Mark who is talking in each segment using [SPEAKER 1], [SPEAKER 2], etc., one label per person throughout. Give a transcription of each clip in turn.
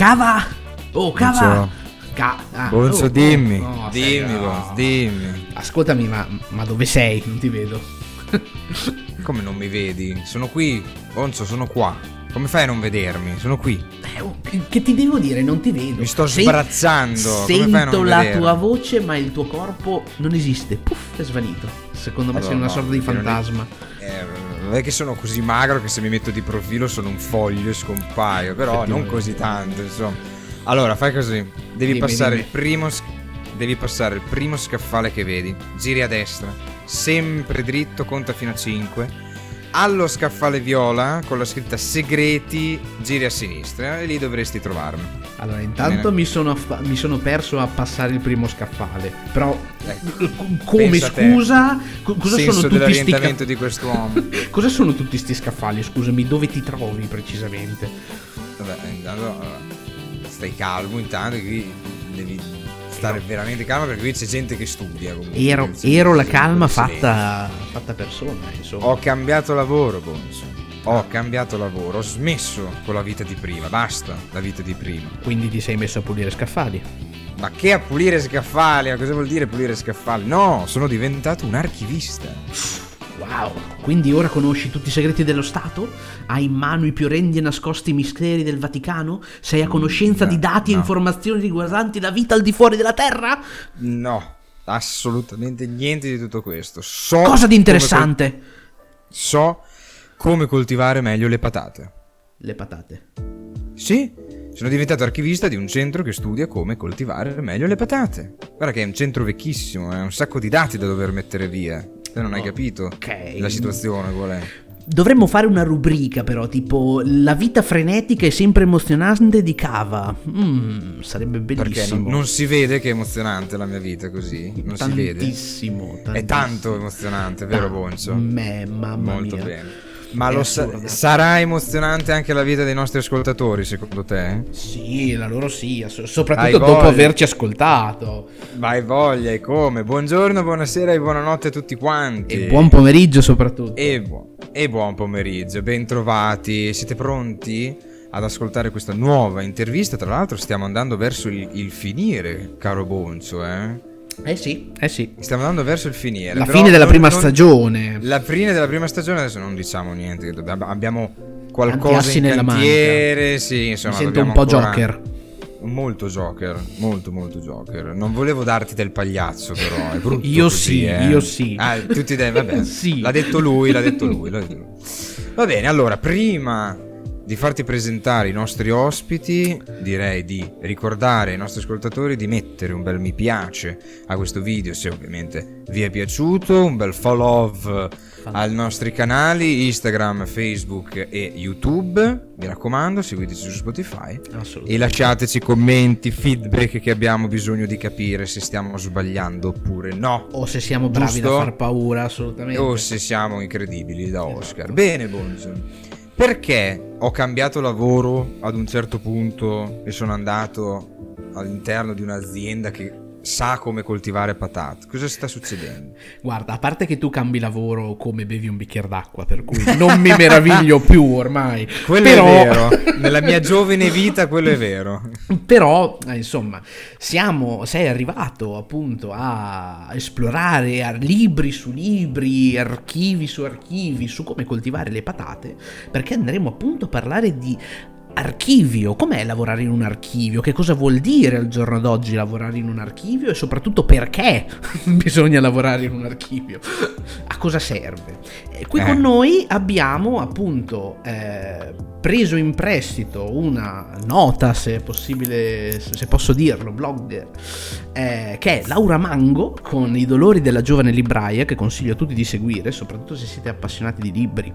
[SPEAKER 1] Cava! Oh, cava!
[SPEAKER 2] Bonzo.
[SPEAKER 1] Ca- ah,
[SPEAKER 2] Bonzo,
[SPEAKER 1] oh,
[SPEAKER 2] dimmi.
[SPEAKER 1] oh, no,
[SPEAKER 2] dimmi,
[SPEAKER 1] no.
[SPEAKER 2] Bonzo, dimmi.
[SPEAKER 1] Ascoltami, ma, ma dove sei? Non ti vedo.
[SPEAKER 2] Come non mi vedi? Sono qui. Bonzo, sono qua. Come fai a non vedermi? Sono qui.
[SPEAKER 1] Eh, oh, che- che ti devo dire? Non ti vedo.
[SPEAKER 2] Mi sto
[SPEAKER 1] Sen-
[SPEAKER 2] sbarazzando, come fai a
[SPEAKER 1] Sento
[SPEAKER 2] non
[SPEAKER 1] la
[SPEAKER 2] vedermi?
[SPEAKER 1] tua voce, ma il tuo corpo non esiste. Puff, è svanito. Secondo me
[SPEAKER 2] Allora,
[SPEAKER 1] sei una
[SPEAKER 2] no,
[SPEAKER 1] sorta di
[SPEAKER 2] non è-
[SPEAKER 1] fantasma.
[SPEAKER 2] Eh, non è che sono così magro che se mi metto di profilo sono un foglio e scompaio, però non così tanto, insomma. Allora, fai così. Devi
[SPEAKER 1] Dimmi,
[SPEAKER 2] passare
[SPEAKER 1] dimmi.
[SPEAKER 2] il primo devi passare il primo scaffale che vedi. Giri a destra, sempre dritto, conta fino a 5. Allo scaffale viola con la scritta segreti, giri a sinistra e lì dovresti trovarmi.
[SPEAKER 1] Allora, intanto mi sono, affa- mi sono perso a passare il primo scaffale. Però,
[SPEAKER 2] Ecco.
[SPEAKER 1] c- come scusa? Co- cosa sono tutti sti ca-
[SPEAKER 2] di quest'uomo.
[SPEAKER 1] Cosa sono tutti sti scaffali? Scusami, dove ti trovi precisamente?
[SPEAKER 2] Vabbè, intanto allora, stai calmo intanto qui devi stare veramente calmo perché qui c'è gente che studia comunque.
[SPEAKER 1] Ero, ero la calma fatta, fatta persona, insomma.
[SPEAKER 2] Ho cambiato lavoro, Bonzo. Ho cambiato lavoro, ho smesso con la vita di prima, basta la vita di prima.
[SPEAKER 1] Quindi ti sei messo a pulire scaffali.
[SPEAKER 2] Ma che a pulire scaffali? Ma cosa vuol dire pulire scaffali? No, sono diventato un archivista.
[SPEAKER 1] Wow, quindi ora conosci tutti i segreti dello Stato? Hai in mano i più rendi e nascosti misteri del Vaticano? Sei a conoscenza
[SPEAKER 2] no,
[SPEAKER 1] di dati e
[SPEAKER 2] no.
[SPEAKER 1] informazioni riguardanti la vita al di fuori della Terra?
[SPEAKER 2] No, assolutamente niente di tutto questo. So
[SPEAKER 1] Cosa di
[SPEAKER 2] come
[SPEAKER 1] interessante?
[SPEAKER 2] col- so come coltivare meglio le patate.
[SPEAKER 1] Le patate.
[SPEAKER 2] Sì, sono diventato archivista di un centro che studia come coltivare meglio le patate. Guarda che è un centro vecchissimo, è un sacco di dati da dover mettere via. Te non hai
[SPEAKER 1] Oh,
[SPEAKER 2] capito
[SPEAKER 1] ok.
[SPEAKER 2] la situazione qual è.
[SPEAKER 1] Dovremmo fare una rubrica però, tipo la vita frenetica e sempre emozionante di Cava. Mm, sarebbe
[SPEAKER 2] Perché
[SPEAKER 1] bellissimo.
[SPEAKER 2] non, non si vede che è emozionante la mia vita così. Non si vede.
[SPEAKER 1] Tantissimo,
[SPEAKER 2] È tanto emozionante, vero Bonzo?
[SPEAKER 1] Me, mamma
[SPEAKER 2] Molto
[SPEAKER 1] mia.
[SPEAKER 2] bene. Ma lo sa- sarà emozionante anche la vita dei nostri ascoltatori, secondo te?
[SPEAKER 1] Sì, la loro sì, soprattutto dopo averci ascoltato.
[SPEAKER 2] Vai voglia, e come? Buongiorno, buonasera e buonanotte a tutti quanti.
[SPEAKER 1] E buon pomeriggio soprattutto.
[SPEAKER 2] E, bu- e buon pomeriggio, bentrovati. Siete pronti ad ascoltare questa nuova intervista? Tra l'altro stiamo andando verso il, il finire, caro Bonzo, eh?
[SPEAKER 1] Eh sì, eh sì.
[SPEAKER 2] Stiamo andando verso il finire.
[SPEAKER 1] La fine della
[SPEAKER 2] non-
[SPEAKER 1] prima
[SPEAKER 2] non-
[SPEAKER 1] stagione.
[SPEAKER 2] La fine della prima stagione, adesso non diciamo niente, dobbiamo- abbiamo qualcosa in cantiere, sì, insomma,
[SPEAKER 1] Mi sento un po'
[SPEAKER 2] ancora-
[SPEAKER 1] Joker.
[SPEAKER 2] Molto Joker, molto molto Joker. Non volevo darti del pagliaccio, però è brutto.
[SPEAKER 1] Io
[SPEAKER 2] così,
[SPEAKER 1] sì,
[SPEAKER 2] eh.
[SPEAKER 1] io sì.
[SPEAKER 2] Ah, tutti dei, vabbè.
[SPEAKER 1] Sì.
[SPEAKER 2] L'ha detto lui, l'ha detto lui, l'ha detto lui. Va bene, allora, prima di farti presentare i nostri ospiti, direi di ricordare ai nostri ascoltatori di mettere un bel mi piace a questo video, se ovviamente vi è piaciuto, un bel follow ai nostri canali Instagram, Facebook e YouTube. Mi raccomando, seguiteci su Spotify. E lasciateci commenti, feedback che abbiamo bisogno di capire se stiamo sbagliando oppure no.
[SPEAKER 1] O se siamo bravi
[SPEAKER 2] Giusto?
[SPEAKER 1] da far paura, assolutamente.
[SPEAKER 2] O se siamo incredibili da Oscar. Bene, Bonzo. Perché ho cambiato lavoro ad un certo punto e sono andato all'interno di un'azienda che sa come coltivare patate? Cosa sta succedendo?
[SPEAKER 1] Guarda, a parte che tu cambi lavoro come bevi un bicchiere d'acqua, per cui non mi meraviglio più ormai.
[SPEAKER 2] Quello
[SPEAKER 1] Però-
[SPEAKER 2] è vero. Nella mia giovane vita quello è vero.
[SPEAKER 1] Però, eh, insomma, siamo, sei arrivato appunto a esplorare a libri su libri, archivi su archivi, su come coltivare le patate, perché andremo appunto a parlare di archivio, com'è lavorare in un archivio, che cosa vuol dire al giorno d'oggi lavorare in un archivio? E soprattutto perché bisogna lavorare in un archivio, a cosa serve. E qui
[SPEAKER 2] Eh.
[SPEAKER 1] con noi abbiamo appunto eh, preso in prestito una nota, se è possibile, se posso dirlo, blogger, eh, che è Laura Mango con I dolori della giovane libraia, che consiglio a tutti di seguire, soprattutto se siete appassionati di libri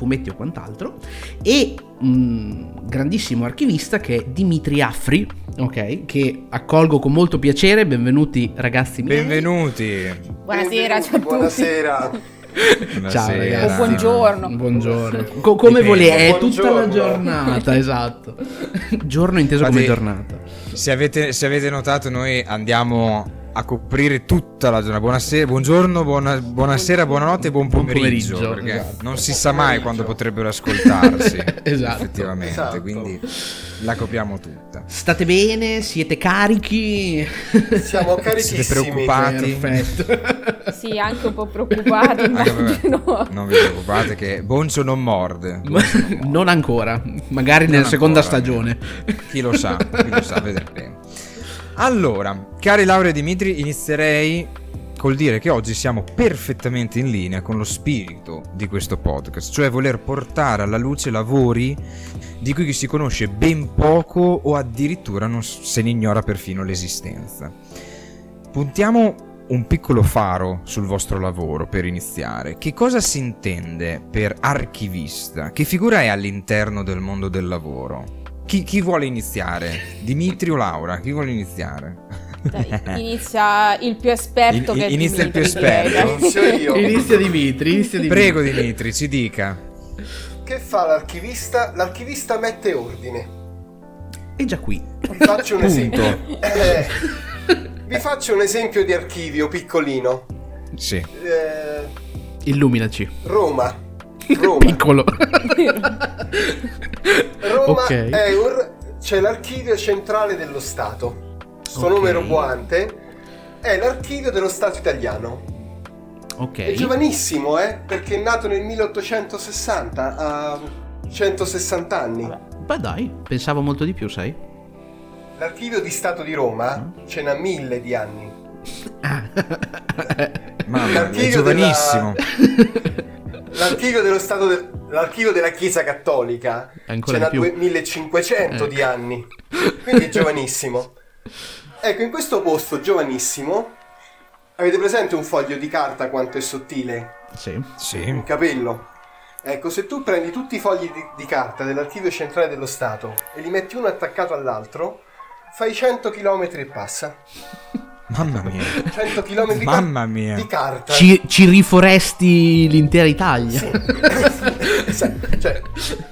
[SPEAKER 1] fumetti o quant'altro, e un grandissimo archivista che è Dimitri Affri, ok, che accolgo con molto piacere, benvenuti ragazzi miei.
[SPEAKER 2] Benvenuti.
[SPEAKER 3] Buonasera, ciao a tutti.
[SPEAKER 4] Buonasera.
[SPEAKER 1] Ciao
[SPEAKER 2] Buonasera.
[SPEAKER 1] ragazzi.
[SPEAKER 3] O buongiorno.
[SPEAKER 1] Buongiorno. Co- come volete, è tutta la giornata, esatto. Giorno inteso come
[SPEAKER 2] Infatti-
[SPEAKER 1] giornata.
[SPEAKER 2] Se avete, se avete notato, noi andiamo a coprire tutta la giornata. Buonasera, buongiorno, buona- buonasera, buonanotte e buon
[SPEAKER 1] Buon
[SPEAKER 2] pomeriggio.
[SPEAKER 1] pomeriggio,
[SPEAKER 2] perché
[SPEAKER 1] esatto.
[SPEAKER 2] non si sa mai quando potrebbero ascoltarsi.
[SPEAKER 1] Esatto.
[SPEAKER 2] Effettivamente,
[SPEAKER 4] Esatto.
[SPEAKER 2] quindi la copriamo tutta.
[SPEAKER 1] State bene? Siete carichi?
[SPEAKER 4] Siamo carichissimi.
[SPEAKER 2] Siete preoccupati?
[SPEAKER 1] Perfetto.
[SPEAKER 3] Sì, anche un po' preoccupati,
[SPEAKER 2] non vi preoccupate che Boncio non morde. Boncio non morde.
[SPEAKER 1] non ancora, magari nella
[SPEAKER 2] Non
[SPEAKER 1] seconda
[SPEAKER 2] ancora,
[SPEAKER 1] stagione.
[SPEAKER 2] Chi lo sa, chi lo sa, vedremo. Allora, cari Laura e Dimitri, inizierei col dire che oggi siamo perfettamente in linea con lo spirito di questo podcast, cioè voler portare alla luce lavori di cui si conosce ben poco o addirittura non se ne ignora perfino l'esistenza. Puntiamo un piccolo faro sul vostro lavoro per iniziare. Che cosa si intende per archivista? Che figura è all'interno del mondo del lavoro? Chi, chi vuole iniziare? Dimitri o Laura? Chi vuole iniziare?
[SPEAKER 3] Dai, Inizia il più esperto
[SPEAKER 2] In-
[SPEAKER 3] che è
[SPEAKER 2] inizia il più
[SPEAKER 3] Dimitri,
[SPEAKER 2] esperto?
[SPEAKER 4] Inizio io.
[SPEAKER 1] Inizia Dimitri, inizia Dimitri.
[SPEAKER 2] Prego Dimitri, ci dica.
[SPEAKER 4] Che fa l'archivista? L'archivista mette ordine.
[SPEAKER 1] È già qui.
[SPEAKER 4] Vi faccio un esempio. Eh, vi faccio un esempio di archivio piccolino.
[SPEAKER 2] Sì.
[SPEAKER 4] Eh,
[SPEAKER 1] Illuminaci.
[SPEAKER 4] Roma. Roma.
[SPEAKER 1] Piccolo.
[SPEAKER 4] Roma
[SPEAKER 1] Ok.
[SPEAKER 4] Eur c'è l'archivio centrale dello Stato. Sto
[SPEAKER 1] Ok.
[SPEAKER 4] numero guante è l'archivio dello Stato italiano. È
[SPEAKER 1] Ok.
[SPEAKER 4] giovanissimo, eh? Perché è nato nel 1860, ha 160 anni.
[SPEAKER 1] Beh dai, pensavo molto di più, sai?
[SPEAKER 4] L'archivio di Stato di Roma ce n'ha mille di anni.
[SPEAKER 1] Ah.
[SPEAKER 2] Mamma mia, è giovanissimo.
[SPEAKER 4] L'archivio dello Stato de- l'archivio della Chiesa Cattolica n'ha
[SPEAKER 1] di più.
[SPEAKER 4] 2500 di
[SPEAKER 1] Ecco.
[SPEAKER 4] anni. Quindi è giovanissimo. Ecco, in questo posto giovanissimo avete presente un foglio di carta quanto è sottile?
[SPEAKER 1] Sì.
[SPEAKER 4] Un
[SPEAKER 2] Sì.
[SPEAKER 4] capello. Ecco, se tu prendi tutti i fogli di, di carta dell'archivio centrale dello Stato e li metti uno attaccato all'altro, fai 100 km e passa.
[SPEAKER 2] Mamma mia.
[SPEAKER 4] 100 km di,
[SPEAKER 2] Mamma mia.
[SPEAKER 4] di carta.
[SPEAKER 1] Ci, ci riforesti l'intera Italia.
[SPEAKER 4] cioè,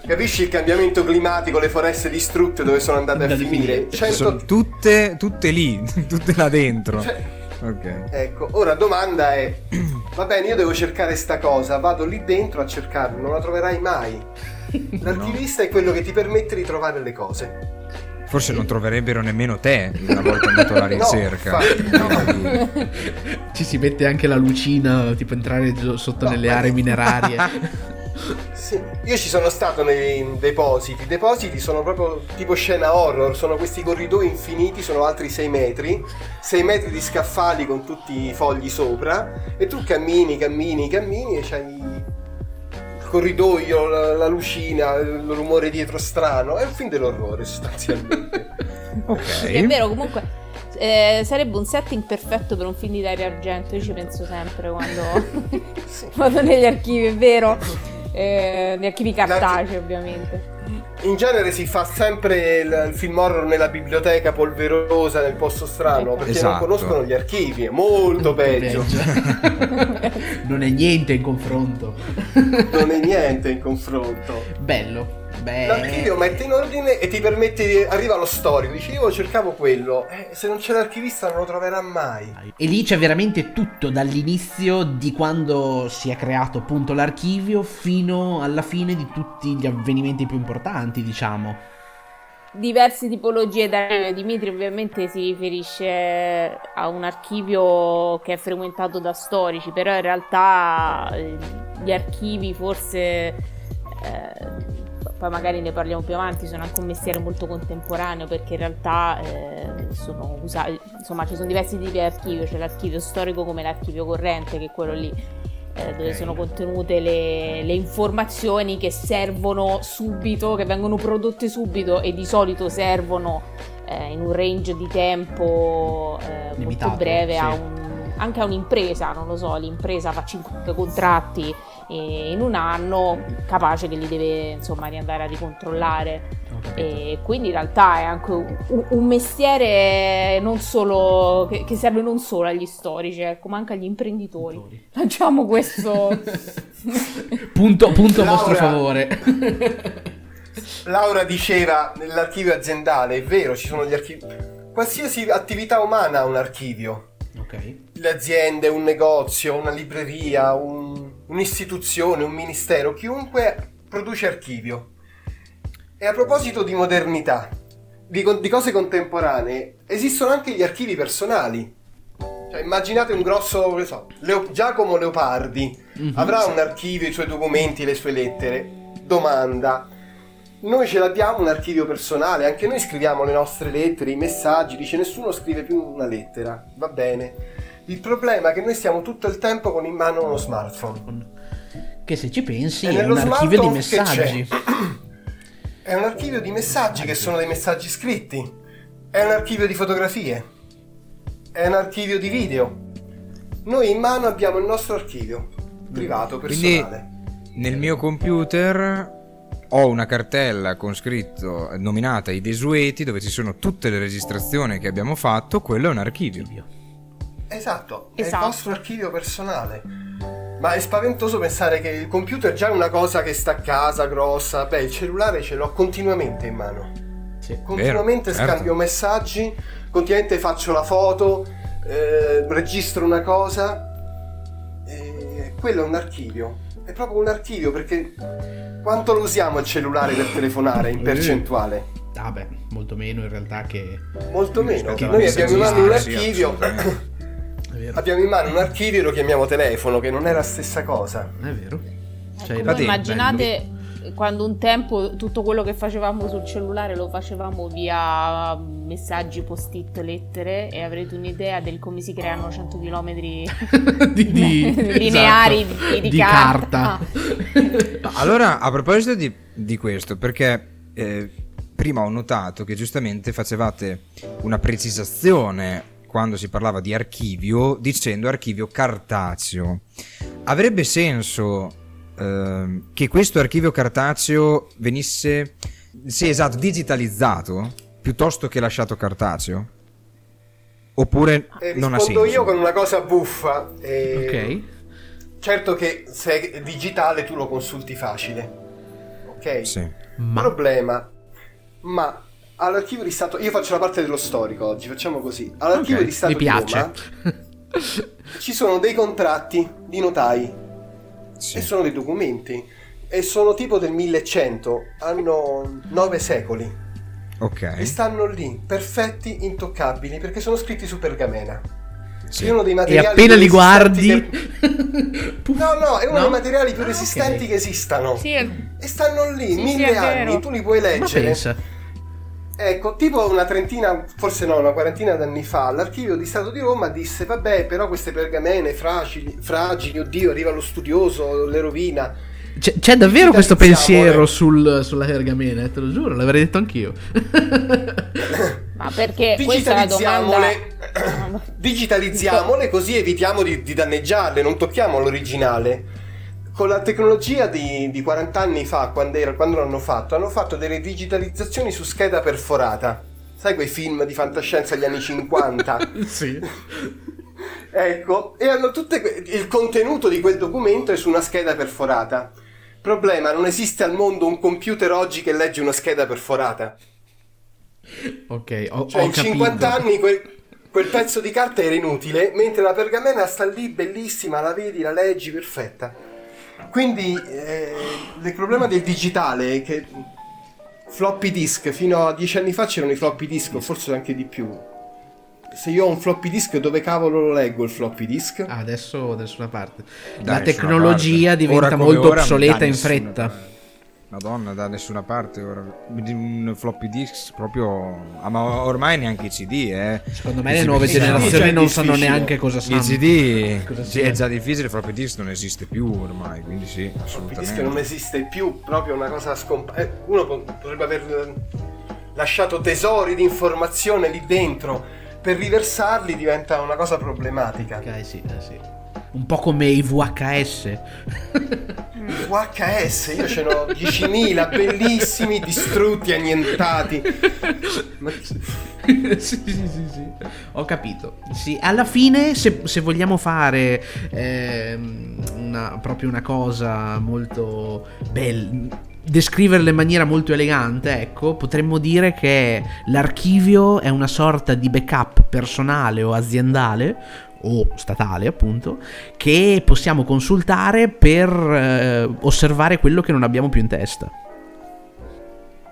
[SPEAKER 4] capisci il cambiamento climatico, le foreste distrutte dove sono andate a finire?
[SPEAKER 1] finire.
[SPEAKER 4] 100
[SPEAKER 2] Sono tutte, tutte lì, tutte là dentro.
[SPEAKER 4] Cioè,
[SPEAKER 2] Ok.
[SPEAKER 4] ecco, ora domanda è: va bene, io devo cercare sta cosa, vado lì dentro a cercarla, non la troverai mai. L'archivista è quello che ti permette di trovare le cose.
[SPEAKER 2] Forse non troverebbero nemmeno te una volta andato alla
[SPEAKER 4] No,
[SPEAKER 2] ricerca.
[SPEAKER 4] infatti, no.
[SPEAKER 1] Ci si mette anche la lucina, tipo entrare sotto
[SPEAKER 4] No,
[SPEAKER 1] nelle aree minerarie.
[SPEAKER 4] Sì, io ci sono stato nei depositi. I depositi sono proprio tipo scena horror, sono questi corridoi infiniti, sono altri 6 metri, 6 metri di scaffali con tutti i fogli sopra e tu cammini, cammini, cammini e c'hai corridoio, la, la lucina, il rumore dietro strano, è un film dell'orrore sostanzialmente.
[SPEAKER 3] È
[SPEAKER 2] Ok.
[SPEAKER 3] vero, comunque eh, sarebbe un setting perfetto per un film di Dario Argento. Io ci penso sempre quando vado negli archivi, è vero. Eh, negli archivi cartacei, ovviamente.
[SPEAKER 4] In genere si fa sempre il, il film horror nella biblioteca polverosa nel posto strano perché
[SPEAKER 2] Esatto.
[SPEAKER 4] non conoscono gli archivi, è molto peggio.
[SPEAKER 1] non è niente in confronto.
[SPEAKER 4] non è niente in confronto.
[SPEAKER 1] Bello. Beh.
[SPEAKER 4] L'archivio mette in ordine e ti permette di... arriva lo storico, dici io cercavo quello, eh, se non c'è l'archivista non lo troverà mai.
[SPEAKER 1] E lì c'è veramente tutto dall'inizio di quando si è creato appunto l'archivio fino alla fine di tutti gli avvenimenti più importanti, diciamo.
[SPEAKER 3] Diverse tipologie da Dimitri ovviamente si riferisce a un archivio che è frequentato da storici, però in realtà eh, gli archivi forse eh, poi magari ne parliamo più avanti, sono anche un mestiere molto contemporaneo perché in realtà eh, sono usati, insomma ci sono diversi tipi di archivio, c'è l'archivio storico come l'archivio corrente che è quello lì eh, dove sono contenute le, le informazioni che servono subito, che vengono prodotte subito e di solito servono eh, in un range di tempo eh,
[SPEAKER 1] Limitato,
[SPEAKER 3] molto breve a
[SPEAKER 1] sì.
[SPEAKER 3] un- anche a un'impresa, non lo so, l'impresa fa 5 contratti in un anno, capace che li deve insomma riandare a ricontrollare. E quindi in realtà è anche un, un mestiere non solo, che, che serve non solo agli storici, ecco, ma anche agli imprenditori. Facciamo questo.
[SPEAKER 1] punto punto a vostro favore.
[SPEAKER 4] Laura diceva nell'archivio aziendale, è vero, ci sono gli archivi. Qualsiasi attività umana ha un archivio.
[SPEAKER 1] Ok.
[SPEAKER 4] le aziende, un negozio, una libreria, un- un'istituzione, un ministero, chiunque produce archivio. E a proposito di modernità, di, di cose contemporanee, esistono anche gli archivi personali. Cioè, immaginate un grosso, che so, Leo- Giacomo Leopardi
[SPEAKER 1] Mhm.
[SPEAKER 4] avrà un archivio, i suoi documenti, le sue lettere. Domanda. Noi ce l'abbiamo un archivio personale, anche noi scriviamo le nostre lettere, i messaggi, dice nessuno scrive più una lettera, va bene. Il problema è che noi stiamo tutto il tempo con in mano uno smartphone.
[SPEAKER 1] Che se ci pensi è
[SPEAKER 4] nello
[SPEAKER 1] un archivio di messaggi.
[SPEAKER 4] È un archivio di messaggi che sono dei messaggi scritti, è un archivio di fotografie, è un archivio di video. Noi in mano abbiamo il nostro archivio privato,
[SPEAKER 2] Quindi
[SPEAKER 4] personale.
[SPEAKER 2] nel mio computer ho una cartella con scritto nominata i desueti dove ci sono tutte le registrazioni che abbiamo fatto, quello è un archivio.
[SPEAKER 4] Esatto, è il
[SPEAKER 3] Esatto.
[SPEAKER 4] vostro archivio personale. Ma è spaventoso pensare che il computer già è una cosa che sta a casa, grossa. Beh, il cellulare ce l'ho continuamente in mano.
[SPEAKER 1] Sì.
[SPEAKER 4] Continuamente
[SPEAKER 2] certo.
[SPEAKER 4] scambio messaggi, continuamente faccio la foto, eh, registro una cosa. E quello è un archivio. È proprio un archivio perché quanto lo usiamo il cellulare per telefonare in percentuale?
[SPEAKER 1] Ah beh, molto meno in realtà che...
[SPEAKER 4] Molto meno.
[SPEAKER 2] Rispetto
[SPEAKER 4] Noi abbiamo in mano un archivio. Abbiamo in mano un archivio e lo chiamiamo telefono, che non è la stessa cosa.
[SPEAKER 1] è vero. Cioè,
[SPEAKER 3] Ecco, immaginate quando un tempo tutto quello che facevamo sul cellulare lo facevamo via messaggi, post-it, lettere e avrete un'idea del come si creano 100 km
[SPEAKER 1] di, di-
[SPEAKER 3] lineari
[SPEAKER 1] esatto,
[SPEAKER 3] di, di
[SPEAKER 1] di
[SPEAKER 3] carta.
[SPEAKER 2] No, Allora, a proposito di, di questo, perché eh, prima ho notato che giustamente facevate una precisazione quando si parlava di archivio dicendo archivio cartaceo. Avrebbe senso ehm, che questo archivio cartaceo venisse, sì esatto, digitalizzato piuttosto che lasciato cartaceo? Oppure
[SPEAKER 4] E
[SPEAKER 2] non ha
[SPEAKER 4] rispondo
[SPEAKER 2] senso?
[SPEAKER 4] io con una cosa buffa. e-
[SPEAKER 1] Ok.
[SPEAKER 4] Certo che se è digitale tu lo consulti facile. Ok?
[SPEAKER 2] Sì.
[SPEAKER 1] Ma...
[SPEAKER 4] Problema. Ma all'archivio di Stato... Io faccio la parte dello storico oggi, facciamo così. All'archivio
[SPEAKER 1] Ok,
[SPEAKER 4] di Stato
[SPEAKER 1] Mi
[SPEAKER 4] di
[SPEAKER 1] piace.
[SPEAKER 4] Roma ci sono dei contratti di notai
[SPEAKER 2] sì.
[SPEAKER 4] e sono dei documenti. E sono tipo del 1100, hanno nove secoli. E
[SPEAKER 2] Ok.
[SPEAKER 4] stanno lì, perfetti, intoccabili, perché sono scritti su pergamena.
[SPEAKER 2] Sì.
[SPEAKER 4] È uno dei
[SPEAKER 1] E
[SPEAKER 4] materiali
[SPEAKER 1] appena
[SPEAKER 4] più
[SPEAKER 1] li guardi...
[SPEAKER 4] che- No, no, è uno
[SPEAKER 1] No?
[SPEAKER 4] dei materiali più
[SPEAKER 1] Ah,
[SPEAKER 4] resistenti
[SPEAKER 1] ok.
[SPEAKER 4] che esistano.
[SPEAKER 3] Sì, è-
[SPEAKER 4] E stanno lì,
[SPEAKER 3] Sì,
[SPEAKER 4] mille anni, tu li puoi
[SPEAKER 1] Ma
[SPEAKER 4] leggere. Ecco, tipo una trentina, forse no, una quarantina d'anni fa, l'archivio di Stato di Roma disse, vabbè, però queste pergamene fragili, fragili, oddio, arriva lo studioso, le rovina.
[SPEAKER 1] C'è, c'è davvero questo
[SPEAKER 4] Digitalizziamole.
[SPEAKER 1] pensiero sul- sulla pergamena, eh, te lo giuro, l'avrei detto anch'io.
[SPEAKER 3] ma perché questa è la domanda
[SPEAKER 4] Digitalizziamole, digitalizziamole così evitiamo di, di danneggiarle, non tocchiamo l'originale. Con la tecnologia di, di 40 anni fa, quando, era- quando l'hanno fatto, hanno fatto delle digitalizzazioni su scheda perforata. Sai quei film di fantascienza degli anni 50?
[SPEAKER 1] sì.
[SPEAKER 4] Ecco, e hanno tutte que- il contenuto di quel documento è su una scheda perforata. Problema, non esiste al mondo un computer oggi che legge una scheda perforata.
[SPEAKER 1] Ok, ho,
[SPEAKER 4] Cioè,
[SPEAKER 1] ho
[SPEAKER 4] in
[SPEAKER 1] capito.
[SPEAKER 4] 50 anni quel, quel pezzo di carta era inutile, mentre la pergamena sta lì bellissima, la vedi, la leggi, perfetta. Quindi eh, il problema del digitale è che floppy disk, fino a 10 anni fa c'erano i floppy disk, o forse anche di più. Se io ho un floppy disk, dove cavolo lo leggo il floppy disk?
[SPEAKER 1] Ah, adesso da nessuna parte.
[SPEAKER 2] Da
[SPEAKER 1] La tecnologia
[SPEAKER 2] parte.
[SPEAKER 1] diventa
[SPEAKER 2] Ora
[SPEAKER 1] molto
[SPEAKER 2] ora,
[SPEAKER 1] obsoleta in fretta.
[SPEAKER 2] Madonna, da nessuna parte ora. Un floppy disk proprio. Ah, ma ormai neanche i CD, eh.
[SPEAKER 1] Secondo me
[SPEAKER 2] I
[SPEAKER 1] le
[SPEAKER 2] CD
[SPEAKER 1] nuove
[SPEAKER 4] sì,
[SPEAKER 1] generazioni non sanno neanche cosa sanno.
[SPEAKER 2] Il CD
[SPEAKER 1] Cosa
[SPEAKER 2] sì, è già difficile, il floppy disk non esiste più ormai, quindi sì,
[SPEAKER 4] Il floppy
[SPEAKER 2] assolutamente.
[SPEAKER 4] disk non esiste più, proprio una cosa scomparsa. uno po- potrebbe aver eh, lasciato tesori di informazione lì dentro. Per riversarli diventa una cosa problematica.
[SPEAKER 1] Ok, sì, eh, sì. Un po' come i VHS.
[SPEAKER 4] VHS, io ce n'ho 10.000 bellissimi, distrutti, annientati. Ma-
[SPEAKER 1] sì, sì, sì, sì. Ho capito. Sì, alla fine, se, se vogliamo fare ehm, una- proprio una cosa molto bella, descriverla in maniera molto elegante, ecco, potremmo dire che l'archivio è una sorta di backup personale o aziendale o statale appunto che possiamo consultare per eh, osservare quello che non abbiamo più in testa.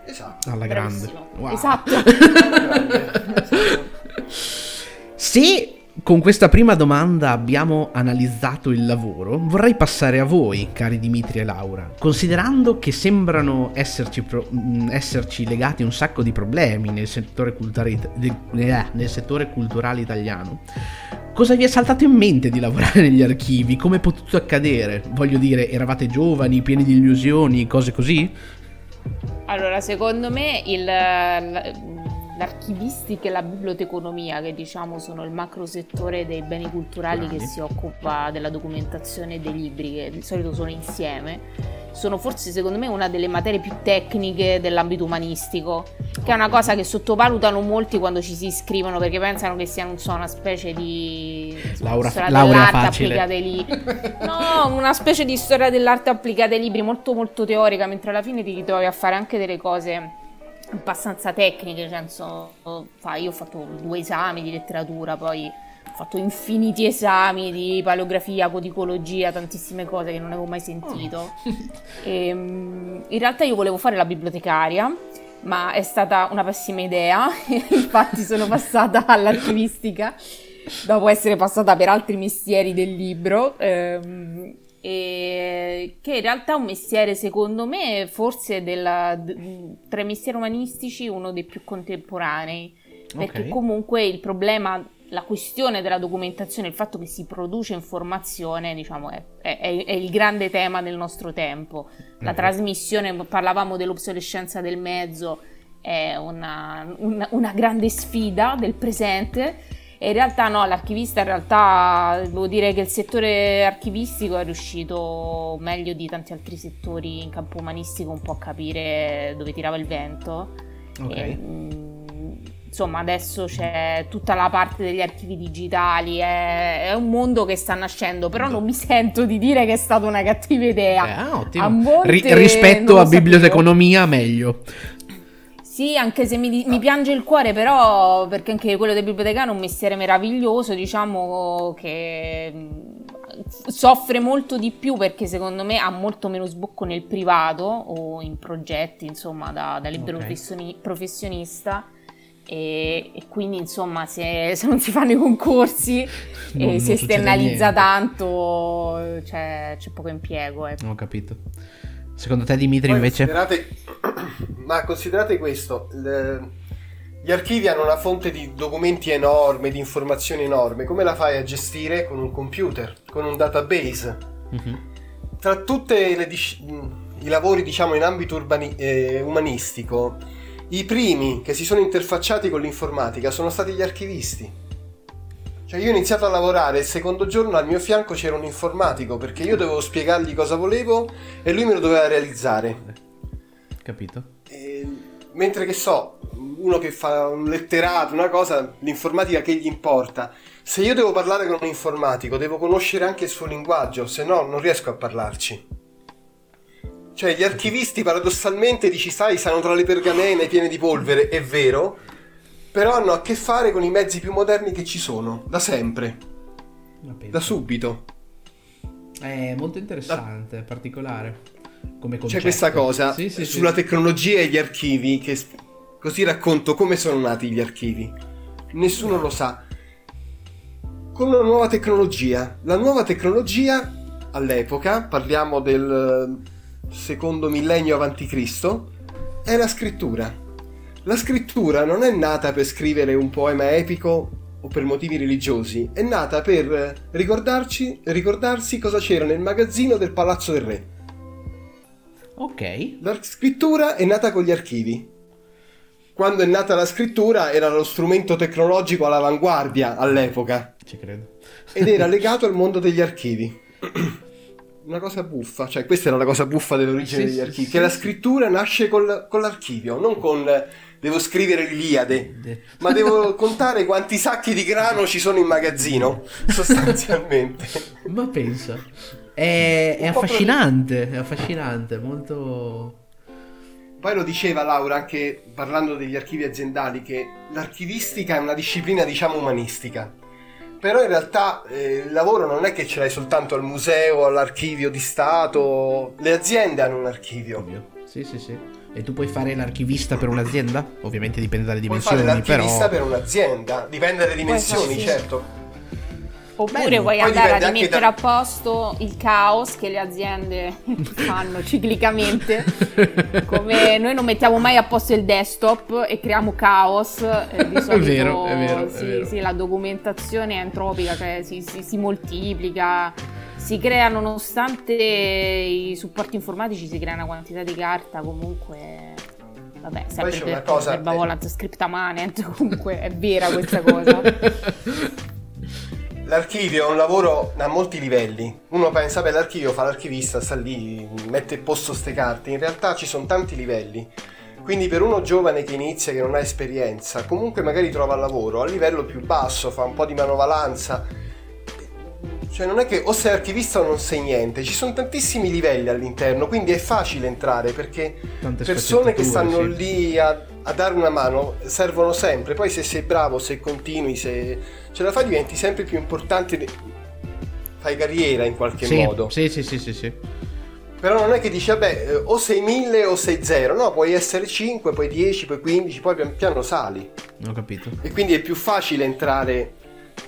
[SPEAKER 4] Esatto.
[SPEAKER 1] Alla grande. Wow.
[SPEAKER 3] Esatto.
[SPEAKER 1] Se con questa prima domanda abbiamo analizzato il lavoro, vorrei passare a voi, cari Dimitri e Laura, considerando che sembrano esserci, pro- mh, esserci legati un sacco di problemi nel settore, de- eh, nel settore culturale italiano. Cosa vi è saltato in mente di lavorare negli archivi? Come è potuto accadere? Voglio dire, eravate giovani, pieni di illusioni, cose così?
[SPEAKER 3] Allora, secondo me il, l- l'archivistica e la biblioteconomia, che diciamo sono il macro settore dei beni culturali che si occupa della documentazione dei libri, che di solito sono insieme, sono forse secondo me una delle materie più tecniche dell'ambito umanistico, che è una cosa che sottovalutano molti quando ci si iscrivono perché pensano che sia non so, una specie di
[SPEAKER 1] Laura-
[SPEAKER 3] storia
[SPEAKER 1] laurea
[SPEAKER 3] dell'arte
[SPEAKER 1] facile.
[SPEAKER 3] applicata ai libri. No, una specie di storia dell'arte applicata ai libri molto molto teorica, mentre alla fine ti ritrovi a fare anche delle cose abbastanza tecniche, nel senso, fa- io ho fatto due esami di letteratura, poi ho fatto infiniti esami di paleografia, codicologia, tantissime cose che non avevo mai sentito. Ehm, in realtà io volevo fare la bibliotecaria, ma è stata una pessima idea, infatti sono passata all'archivistica dopo essere passata per altri mestieri del libro. ehm, e che in realtà è un mestiere, secondo me, forse della- tra i mestieri umanistici uno dei più contemporanei, perché
[SPEAKER 1] Ok.
[SPEAKER 3] comunque il problema, la questione della documentazione, il fatto che si produce informazione, diciamo, è, è- è il grande tema del nostro tempo. La
[SPEAKER 1] Ok.
[SPEAKER 3] trasmissione, parlavamo dell'obsolescenza del mezzo, è una, una- una grande sfida del presente. E in realtà no, l'archivista in realtà devo dire che il settore archivistico è riuscito meglio di tanti altri settori in campo umanistico un po' a capire dove tirava il vento.
[SPEAKER 1] Ok.
[SPEAKER 3] E, mm, insomma, adesso c'è tutta la parte degli archivi digitali, è, è un mondo che sta nascendo, però non mi sento di dire che è stata una cattiva idea.
[SPEAKER 1] Eh, ottimo.
[SPEAKER 3] A monte
[SPEAKER 1] Ri- rispetto a biblioteconomia, meglio.
[SPEAKER 3] Sì, anche se mi, mi piange il cuore, però, perché anche quello del bibliotecario è un mestiere meraviglioso, diciamo che soffre molto di più perché secondo me ha molto meno sbocco nel privato o in progetti, insomma, da, da libero
[SPEAKER 1] Ok.
[SPEAKER 3] professioni- professionista. E, e quindi, insomma, se, se non si fanno i concorsi
[SPEAKER 1] Non-
[SPEAKER 3] e si esternalizza tanto, c'è, c'è poco impiego. ecco.
[SPEAKER 1] Ho capito. Secondo te, Dimitri,
[SPEAKER 4] Poi
[SPEAKER 1] invece?
[SPEAKER 4] considerate- ma considerate questo, il- gli archivi hanno una fonte di documenti enorme, di informazioni enorme, come la fai a gestire con un computer, con un database?
[SPEAKER 1] Mhm.
[SPEAKER 4] Tra tutti i lavori diciamo in ambito urbani- eh, umanistico, i primi che si sono interfacciati con l'informatica sono stati gli archivisti. Cioè io ho iniziato a lavorare il secondo giorno al mio fianco c'era un informatico perché io dovevo spiegargli cosa volevo e lui me lo doveva realizzare.
[SPEAKER 1] Capito?
[SPEAKER 4] E, mentre che so, uno che fa un letterato, una cosa, l'informatica che gli importa. Se io devo parlare con un informatico, devo conoscere anche il suo linguaggio, se no non riesco a parlarci. Cioè, gli archivisti paradossalmente dici, sai, stanno tra le pergamene piene di polvere, è vero, però hanno a che fare con i mezzi più moderni che ci sono, da sempre, da subito.
[SPEAKER 1] È molto interessante, particolare. Come concetto.
[SPEAKER 4] C'è questa cosa
[SPEAKER 1] Sì, sì, sì.
[SPEAKER 4] sulla tecnologia e gli archivi, che così racconto come sono nati gli archivi. Nessuno lo sa. Con una nuova tecnologia. La nuova tecnologia all'epoca, parliamo del eh, secondo millennio avanti Cristo, è la scrittura. La scrittura non è nata per scrivere un poema epico o per motivi religiosi, è nata per eh, ricordarci, ricordarsi cosa c'era nel magazzino del Palazzo del Re.
[SPEAKER 1] Ok.
[SPEAKER 4] La scrittura è nata con gli archivi. Quando è nata la scrittura era lo strumento tecnologico all'avanguardia all'epoca
[SPEAKER 1] Ci credo.
[SPEAKER 4] ed era legato al mondo degli archivi. Una cosa buffa, cioè questa era la cosa buffa dell'origine
[SPEAKER 1] Sì,
[SPEAKER 4] degli
[SPEAKER 1] sì,
[SPEAKER 4] archivi,
[SPEAKER 1] sì.
[SPEAKER 4] che la scrittura nasce col- con l'archivio, non con devo scrivere l'Iliade,
[SPEAKER 1] De-
[SPEAKER 4] ma devo contare quanti sacchi di grano ci sono in magazzino, sostanzialmente.
[SPEAKER 1] Ma pensa. È, è affascinante, è affascinante, molto...
[SPEAKER 4] Poi lo diceva Laura anche parlando degli archivi aziendali che l'archivistica è una disciplina diciamo umanistica. Però in realtà eh, il lavoro non è che ce l'hai soltanto al museo, all'archivio di Stato, le aziende hanno un archivio.
[SPEAKER 1] Ovvio. Sì, sì, sì. E tu puoi fare l'archivista per un'azienda? Ovviamente dipende dalle
[SPEAKER 4] Puoi fare
[SPEAKER 1] dimensioni,
[SPEAKER 4] l'archivista
[SPEAKER 1] però...
[SPEAKER 4] per un'azienda, dipende dalle dimensioni,
[SPEAKER 3] sì.
[SPEAKER 4] certo.
[SPEAKER 3] Oppure
[SPEAKER 1] Bello.
[SPEAKER 3] vuoi
[SPEAKER 4] Poi
[SPEAKER 3] andare a rimettere
[SPEAKER 4] da-
[SPEAKER 3] a posto il caos che le aziende fanno ciclicamente. Come noi non mettiamo mai a posto il desktop e creiamo caos. eh, di solito,
[SPEAKER 1] vero, è vero, è
[SPEAKER 3] sì,
[SPEAKER 1] vero.
[SPEAKER 3] sì, la documentazione è entropica, cioè si, si- si moltiplica. Si crea, nonostante i supporti informatici, si crea una quantità di carta comunque. Vabbè, sempre
[SPEAKER 4] c'è
[SPEAKER 3] per,
[SPEAKER 4] una cosa-
[SPEAKER 3] per Bavolant Scripta Manent, comunque è vera questa cosa.
[SPEAKER 4] L'archivio è un lavoro a molti livelli. Uno pensa, beh, l'archivio fa l'archivista, sta lì, mette a posto ste carte. In realtà ci sono tanti livelli. Quindi per uno giovane che inizia, che non ha esperienza, comunque magari trova lavoro a livello più basso, fa un po' di manovalanza. Cioè non è che o sei archivista o non sei niente, ci sono tantissimi livelli all'interno, quindi è facile entrare perché
[SPEAKER 1] Tante
[SPEAKER 4] persone che stanno
[SPEAKER 1] sì.
[SPEAKER 4] lì a, a dare una mano servono sempre. Poi se sei bravo, se continui, se ce la fai diventi sempre più importante, fai carriera in qualche
[SPEAKER 1] Sì,
[SPEAKER 4] modo.
[SPEAKER 1] sì, sì, sì, sì, sì.
[SPEAKER 4] Però non è che dici, vabbè, eh, o sei 1000 o sei 0, no, puoi essere 5, poi 10, poi 15, poi pian piano sali.
[SPEAKER 1] Ho capito.
[SPEAKER 4] E quindi è più facile entrare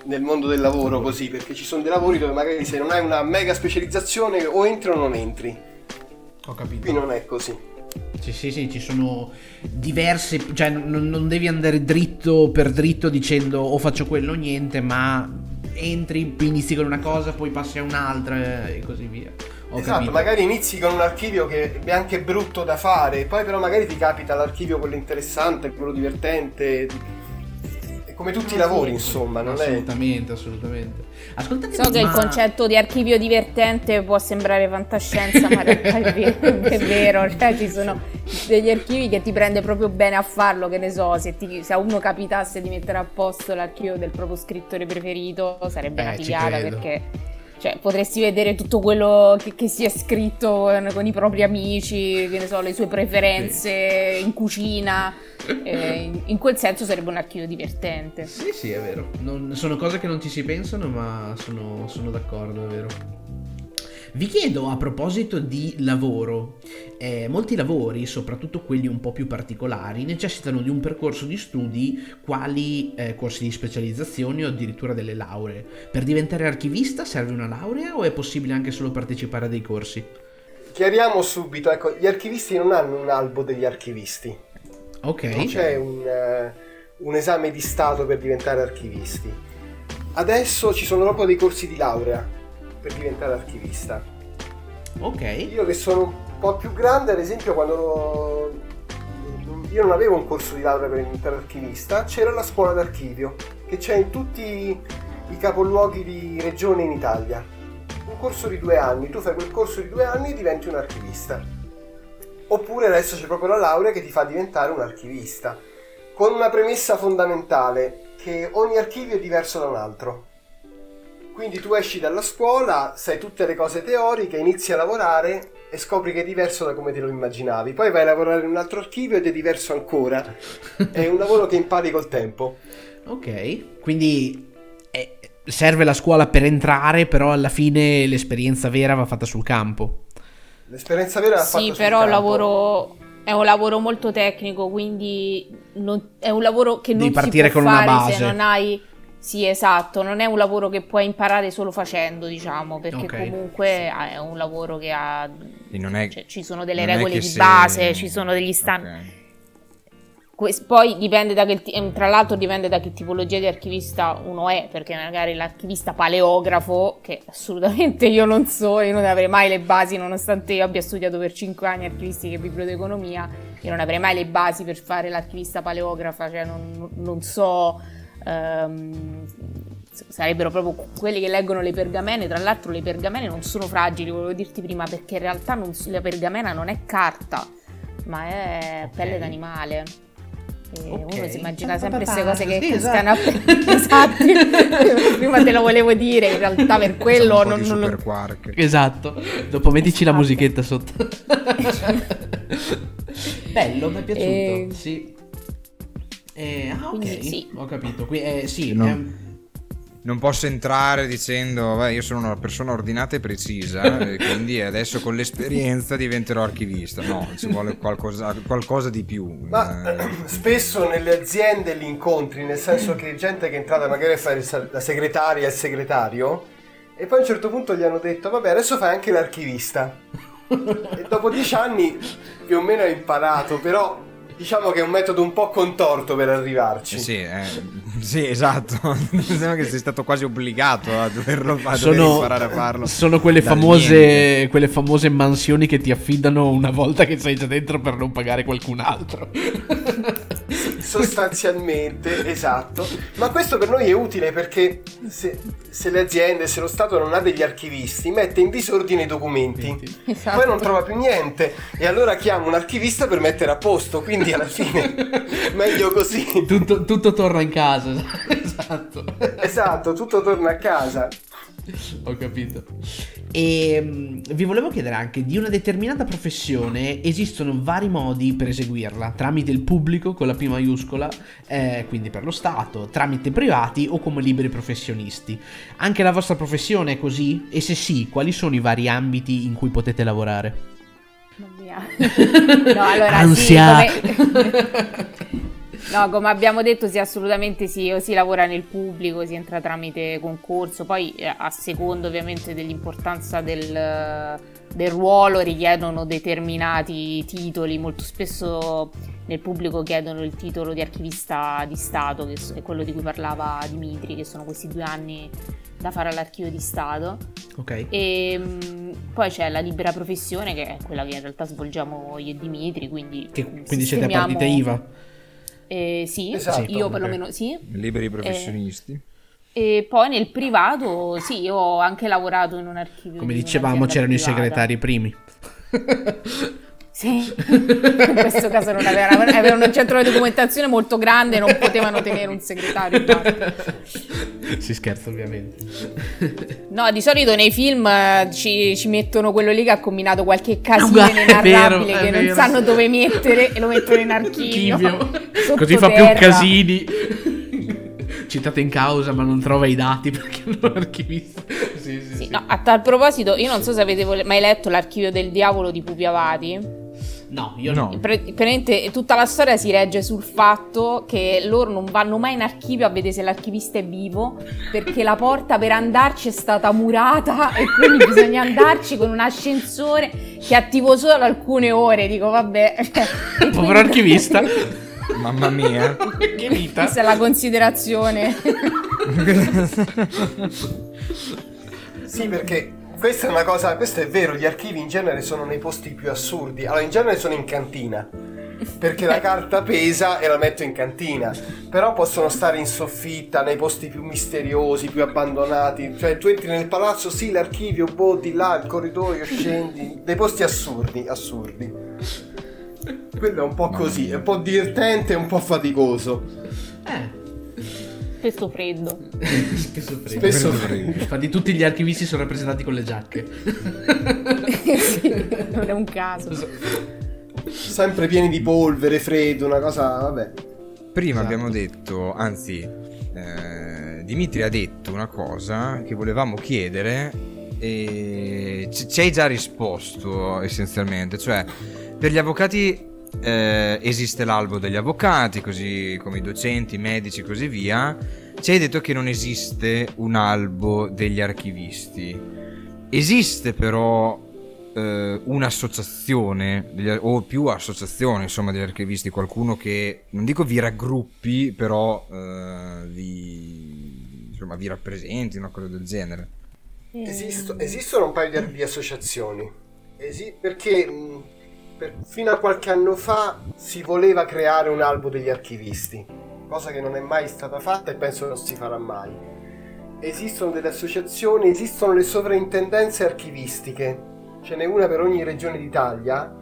[SPEAKER 4] nel mondo del lavoro così, perché ci sono dei lavori dove magari se non hai una mega specializzazione o entri o non entri.
[SPEAKER 1] Ho capito.
[SPEAKER 4] Qui non è così.
[SPEAKER 1] Sì, sì, sì, ci sono diverse, cioè non, non devi andare dritto per dritto dicendo o faccio quello o niente, ma entri, inizi con una cosa, poi passi a un'altra e così via. Ho
[SPEAKER 4] esatto,
[SPEAKER 1] capito.
[SPEAKER 4] magari inizi con un archivio che è anche brutto da fare, poi però magari ti capita l'archivio quello interessante, quello divertente. È come tutti i lavori, insomma, non è...
[SPEAKER 1] Assolutamente, assolutamente. Ascoltate,
[SPEAKER 3] So che il
[SPEAKER 1] ma-
[SPEAKER 3] concetto di archivio divertente può sembrare fantascienza, ma in realtà è vero, è vero. Cioè, ci sono degli archivi che ti prende proprio bene a farlo, che ne so, se, ti- se a uno capitasse di mettere a posto l'archivio del proprio scrittore preferito sarebbe
[SPEAKER 1] Eh,
[SPEAKER 3] una figata perché cioè, potresti vedere tutto quello che, che si è scritto con, i propri amici, che ne so, le sue preferenze in cucina. Eh, in, in quel senso sarebbe un archivio divertente.
[SPEAKER 1] Sì, sì, è vero. Non- sono cose che non ci si pensano, ma sono, sono d'accordo, è vero. Vi chiedo a proposito di lavoro, eh, molti lavori, soprattutto quelli un po' più particolari, necessitano di un percorso di studi quali eh, corsi di specializzazione o addirittura delle lauree. Per diventare archivista serve una laurea o è possibile anche solo partecipare a dei corsi?
[SPEAKER 4] Chiariamo subito, ecco, gli archivisti non hanno un albo degli archivisti.
[SPEAKER 1] Ok.
[SPEAKER 4] Non c'è un, eh, un esame di Stato per diventare archivisti. Adesso ci sono proprio dei corsi di laurea per diventare archivista.
[SPEAKER 1] Ok.
[SPEAKER 4] Io che sono un po' più grande, ad esempio, quando io non avevo un corso di laurea per diventare archivista, c'era la scuola d'archivio, che c'è in tutti i capoluoghi di regione in Italia. Un corso di due anni, tu fai quel corso di due anni e diventi un archivista. Oppure adesso c'è proprio la laurea che ti fa diventare un archivista, con una premessa fondamentale, che ogni archivio è diverso da un altro. Quindi tu esci dalla scuola, sai tutte le cose teoriche, inizi a lavorare e scopri che è diverso da come te lo immaginavi. Poi vai a lavorare in un altro archivio ed è diverso ancora. È un lavoro che impari col tempo.
[SPEAKER 1] Ok, quindi eh, serve la scuola per entrare, però alla fine l'esperienza vera va fatta sul campo.
[SPEAKER 4] L'esperienza vera l'ha fatta
[SPEAKER 3] Sì,
[SPEAKER 4] sul
[SPEAKER 3] però il
[SPEAKER 4] campo.
[SPEAKER 3] lavoro è un lavoro molto tecnico, quindi non- è un lavoro che non
[SPEAKER 1] Devi partire
[SPEAKER 3] si può
[SPEAKER 1] con una
[SPEAKER 3] fare
[SPEAKER 1] base.
[SPEAKER 3] se non hai Sì, esatto, non è un lavoro che puoi imparare solo facendo, diciamo, perché
[SPEAKER 1] Ok.
[SPEAKER 3] comunque è un lavoro che ha
[SPEAKER 2] non è-
[SPEAKER 3] cioè, ci sono delle regole di
[SPEAKER 2] se-
[SPEAKER 3] base, ci sono degli standard.
[SPEAKER 2] Ok.
[SPEAKER 3] Que- Poi dipende da che ehm, tra l'altro dipende da che tipologia di archivista uno è, perché magari l'archivista paleografo, che assolutamente io non so, io non avrei mai le basi, nonostante io abbia studiato per 5 anni archivistica e biblioteconomia, io non avrei mai le basi per fare l'archivista paleografa, cioè non, non so, ehm, sarebbero proprio quelli che leggono le pergamene, tra l'altro le pergamene non sono fragili, volevo dirti prima, perché in realtà non la pergamena non è carta, ma è pelle
[SPEAKER 1] Ok.
[SPEAKER 3] d'animale. E
[SPEAKER 1] Ok.
[SPEAKER 3] Uno si immagina sempre queste cose che
[SPEAKER 1] sì,
[SPEAKER 3] cascano a esatto. Prima te lo volevo dire, in realtà per quello
[SPEAKER 2] Facciamo un po'
[SPEAKER 3] non,
[SPEAKER 2] di
[SPEAKER 3] non-
[SPEAKER 2] super quark.
[SPEAKER 1] Esatto. Dopo mettici la
[SPEAKER 3] Esatto.
[SPEAKER 1] musichetta sotto. Bello, mi è piaciuto.
[SPEAKER 3] E-
[SPEAKER 1] Sì. Eh, ah, ok.
[SPEAKER 3] Quindi sì.
[SPEAKER 1] Ho capito. Qui, eh, sì,
[SPEAKER 2] No.
[SPEAKER 1] ehm,
[SPEAKER 2] non posso entrare dicendo beh, io sono una persona ordinata e precisa e quindi adesso con l'esperienza diventerò archivista no ci vuole qualcosa, qualcosa di più
[SPEAKER 4] Ma
[SPEAKER 2] Eh,
[SPEAKER 4] spesso nelle aziende li incontri, nel senso che gente che è entrata magari a fare la segretaria e il segretario e poi a un certo punto gli hanno detto vabbè adesso fai anche l'archivista. e dopo dieci anni più o meno hai imparato, però diciamo che è un metodo un po' contorto per arrivarci.
[SPEAKER 2] sì, eh, sì, esatto. Sembra che sei stato quasi obbligato a doverlo a dover
[SPEAKER 1] Sono,
[SPEAKER 2] imparare a farlo.
[SPEAKER 1] sono quelle, famose, quelle famose mansioni che ti affidano una volta che sei già dentro per non pagare qualcun altro.
[SPEAKER 4] Sostanzialmente, esatto. Ma questo per noi è utile perché se, se le aziende, se lo Stato non ha degli archivisti, mette in disordine i documenti.
[SPEAKER 3] Esatto.
[SPEAKER 4] Poi non trova più niente e allora chiama un archivista per mettere a posto, quindi alla fine meglio così.
[SPEAKER 1] Tutto, tutto torna in casa. esatto.
[SPEAKER 4] Esatto, tutto torna a casa.
[SPEAKER 1] Ho capito. E mm, vi volevo chiedere anche di una determinata professione esistono vari modi per eseguirla, tramite il pubblico con la P maiuscola, eh, quindi per lo Stato, tramite privati o come liberi professionisti. Anche la vostra professione è così? E se sì, quali sono i vari ambiti in cui potete lavorare?
[SPEAKER 3] Mamma mia. No, allora
[SPEAKER 1] Ansia.
[SPEAKER 3] sì, come... No, come abbiamo detto, sì, assolutamente sì, o si lavora nel pubblico, si entra tramite concorso, poi eh, a secondo ovviamente dell'importanza del, del ruolo richiedono determinati titoli, molto spesso nel pubblico chiedono il titolo di archivista di Stato, che è quello di cui parlava Dimitri, che sono questi due anni da fare all'archivio di Stato.
[SPEAKER 1] Ok.
[SPEAKER 3] E mh, poi c'è la libera professione, che è quella che in realtà svolgiamo io e Dimitri, quindi,
[SPEAKER 1] Che- quindi siete a partita IVA?
[SPEAKER 3] Eh, sì,
[SPEAKER 4] Esatto,
[SPEAKER 3] io perlomeno sì.
[SPEAKER 2] Liberi professionisti.
[SPEAKER 3] E poi nel privato, sì, io ho anche lavorato in un archivio.
[SPEAKER 1] Come
[SPEAKER 3] di
[SPEAKER 1] dicevamo, c'erano i
[SPEAKER 3] privata.
[SPEAKER 1] segretari primi.
[SPEAKER 3] Sì, in questo caso non avevano, avevano un centro di documentazione molto grande, non potevano tenere un segretario. infatti.
[SPEAKER 1] si scherza ovviamente.
[SPEAKER 3] No, di solito nei film eh, ci, ci mettono quello lì che ha combinato qualche casino
[SPEAKER 1] Guarda, è
[SPEAKER 3] inenarrabile
[SPEAKER 1] vero,
[SPEAKER 3] che non
[SPEAKER 1] vero.
[SPEAKER 3] sanno dove mettere e lo mettono in archivio.
[SPEAKER 1] Così fa più casini. Citato in causa, ma non trova i dati perché non archivista. Sì, sì,
[SPEAKER 3] Sì,
[SPEAKER 1] sì.
[SPEAKER 3] no, a tal proposito, io non so se avete mai letto l'archivio del diavolo di Pupi Avati.
[SPEAKER 1] No, io
[SPEAKER 2] No.
[SPEAKER 1] no.
[SPEAKER 3] Pre- praticamente tutta la storia si regge sul fatto che loro non vanno mai in archivio a vedere se l'archivista è vivo perché la porta per andarci è stata murata e quindi bisogna andarci con un ascensore che è attivo solo alcune ore. Dico, vabbè. E quindi-
[SPEAKER 1] Povero archivista.
[SPEAKER 2] Mamma mia.
[SPEAKER 1] che vita.
[SPEAKER 3] Questa è la considerazione.
[SPEAKER 4] Sì, perché questa è una cosa, questo è vero, gli archivi in genere sono nei posti più assurdi. Allora, in genere sono in cantina. Perché la carta pesa e la metto in cantina. Però possono stare in soffitta, nei posti più misteriosi, più abbandonati. Cioè, tu entri nel palazzo, sì, l'archivio, boh, di là, il corridoio, scendi. Dei posti assurdi, assurdi. Quello è un po' così, è un po' divertente e un po' faticoso.
[SPEAKER 1] Eh,
[SPEAKER 3] Questo freddo.
[SPEAKER 1] spesso freddo.
[SPEAKER 4] Spesso
[SPEAKER 1] Infatti tutti gli archivisti sono rappresentati con le giacche.
[SPEAKER 3] Sì, non è un caso.
[SPEAKER 4] sempre pieni di polvere, freddo, una cosa, vabbè.
[SPEAKER 2] Prima
[SPEAKER 1] Esatto.
[SPEAKER 2] abbiamo detto, anzi, eh, Dimitri ha detto una cosa che volevamo chiedere e ci ci hai già risposto essenzialmente, cioè per gli avvocati eh, esiste l'albo degli avvocati, così come i docenti, i medici e così via. Ci hai detto che non esiste un albo degli archivisti. Esiste però eh, un'associazione degli- o più associazioni insomma degli archivisti, qualcuno che non dico vi raggruppi, però eh, vi, insomma, vi rappresenti, una cosa del genere.
[SPEAKER 4] Esisto- esistono un paio di, di associazioni. Esi- perché mh, per- fino a qualche anno fa si voleva creare un albo degli archivisti, cosa che non è mai stata fatta e penso non si farà mai. Esistono delle associazioni, esistono le sovrintendenze archivistiche, ce n'è una per ogni regione d'Italia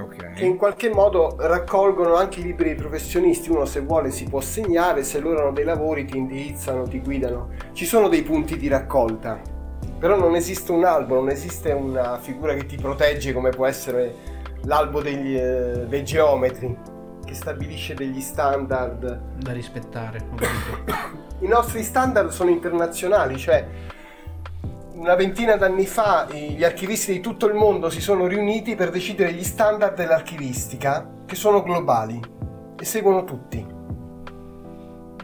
[SPEAKER 2] Ok.
[SPEAKER 4] che in qualche modo raccolgono anche i libri dei professionisti. Uno se vuole si può segnare, se loro hanno dei lavori ti indirizzano, ti guidano. Ci sono dei punti di raccolta, però non esiste un albo, non esiste una figura che ti protegge come può essere l'albo degli, eh, dei geometri, che stabilisce degli standard.
[SPEAKER 1] Da rispettare,
[SPEAKER 4] i nostri standard sono internazionali, cioè una ventina d'anni fa gli archivisti di tutto il mondo si sono riuniti per decidere gli standard dell'archivistica che sono globali e seguono tutti.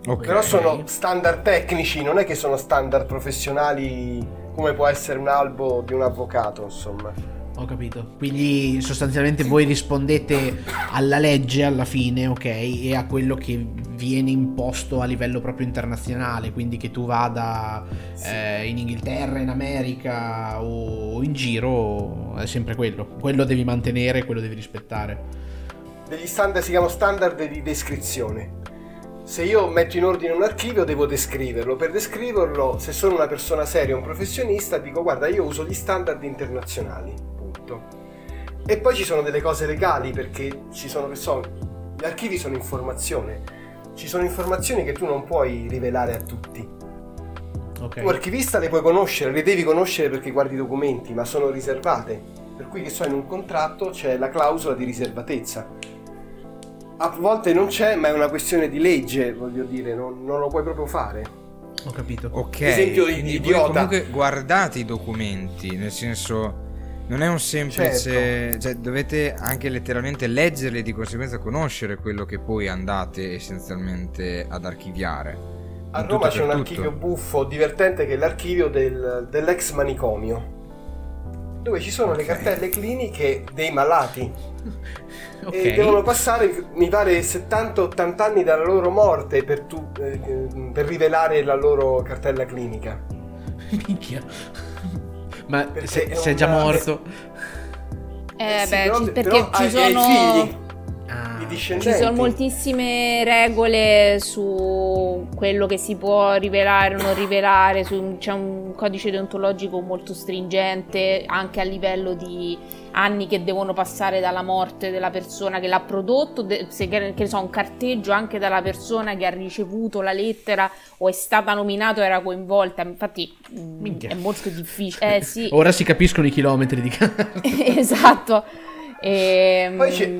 [SPEAKER 4] Okay. Però sono standard tecnici, non è che sono standard professionali come può essere un albo di un avvocato, insomma.
[SPEAKER 1] Ho capito. Quindi sostanzialmente voi rispondete alla legge alla fine, ok? E a quello che viene imposto a livello proprio internazionale. Quindi che tu vada sì. eh, in Inghilterra, in America o in giro, è sempre quello. Quello devi mantenere, quello devi rispettare.
[SPEAKER 4] Degli standard si chiamano standard di descrizione se io metto in ordine un archivio devo descriverlo. Per descriverlo, se sono una persona seria, un professionista, dico guarda io uso gli standard internazionali. E poi ci sono delle cose legali perché ci sono, che so, gli archivi sono informazione. Ci sono informazioni che tu non puoi rivelare a tutti. Okay. Tu archivista le puoi conoscere, le devi conoscere perché guardi i documenti, ma sono riservate. Per cui che so, in un contratto c'è la clausola di riservatezza a volte non c'è, ma è una questione di legge, voglio dire, non, non lo puoi proprio fare.
[SPEAKER 1] Ho capito.
[SPEAKER 2] Ok, esempio idiota. comunque guardate i documenti, nel senso non è un semplice, certo. cioè dovete anche letteralmente leggerli e di conseguenza conoscere quello che poi andate essenzialmente ad archiviare.
[SPEAKER 4] A Roma c'è un tutto. archivio buffo, divertente, che è l'archivio del, dell'ex manicomio, dove ci sono okay. le cartelle cliniche dei malati. okay. E devono passare, mi pare, 70-80 anni dalla loro morte per, tu, eh, per rivelare la loro cartella clinica.
[SPEAKER 1] Minchia. Ma se, sei già morto?
[SPEAKER 3] Eh, eh sì, beh, però, perché però ci sono... Hai
[SPEAKER 4] Ah.
[SPEAKER 3] Ci sono moltissime regole su quello che si può rivelare o non rivelare, su, c'è un codice deontologico molto stringente anche a livello di anni che devono passare dalla morte della persona che l'ha prodotto, se che ne so, un carteggio anche dalla persona che ha ricevuto la lettera o è stata nominata o era coinvolta. Infatti mm, Minchia. è molto difficile. Eh, sì.
[SPEAKER 1] Ora si capiscono i chilometri di
[SPEAKER 3] carta. esatto. E, ehm, Poi c'è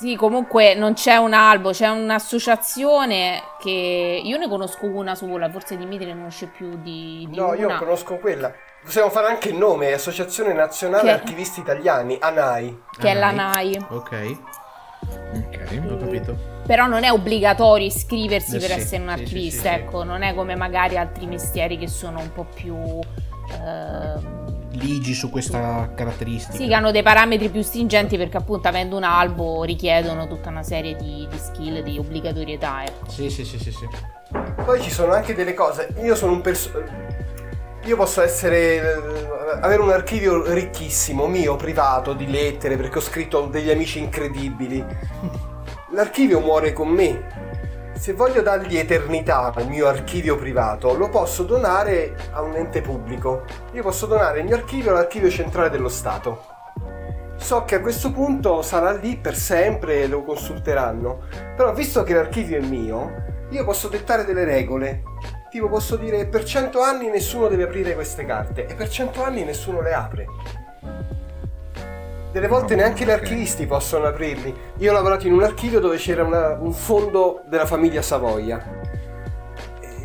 [SPEAKER 3] sì, comunque non c'è un albo, c'è un'associazione che io ne conosco una sola, forse Dimitri ne conosce più di, di
[SPEAKER 4] no,
[SPEAKER 3] una.
[SPEAKER 4] io conosco quella. Possiamo fare anche il nome, Associazione Nazionale che... Archivisti Italiani, ANAI.
[SPEAKER 3] Che ANAI. è l'ANAI.
[SPEAKER 1] Ok. Ok, ho capito.
[SPEAKER 3] Però non è obbligatorio iscriversi eh, per sì, essere un archivista, sì, sì, ecco, non è come magari altri mestieri che sono un po' più... Eh,
[SPEAKER 1] ligi su questa caratteristica.
[SPEAKER 3] Sì, che hanno dei parametri più stringenti perché appunto avendo un albo richiedono tutta una serie di, di skill, di obbligatorietà. Ecco.
[SPEAKER 1] Sì, sì, sì, sì, sì.
[SPEAKER 4] Poi ci sono anche delle cose. Io sono un personaggio. Io posso essere. Eh, avere un archivio ricchissimo, mio, privato, di lettere, perché ho scritto degli amici incredibili. L'archivio muore con me se voglio dargli eternità al mio archivio privato, lo posso donare a un ente pubblico. Io posso donare il mio archivio all'archivio centrale dello Stato. So che a questo punto sarà lì per sempre e lo consulteranno. Però visto che l'archivio è mio, io posso dettare delle regole. Tipo posso dire per 100 anni nessuno deve aprire queste carte e per 100 anni nessuno le apre. Delle volte no, neanche okay. gli archivisti possono aprirli. Io ho lavorato in un archivio dove c'era una, un fondo della famiglia Savoia.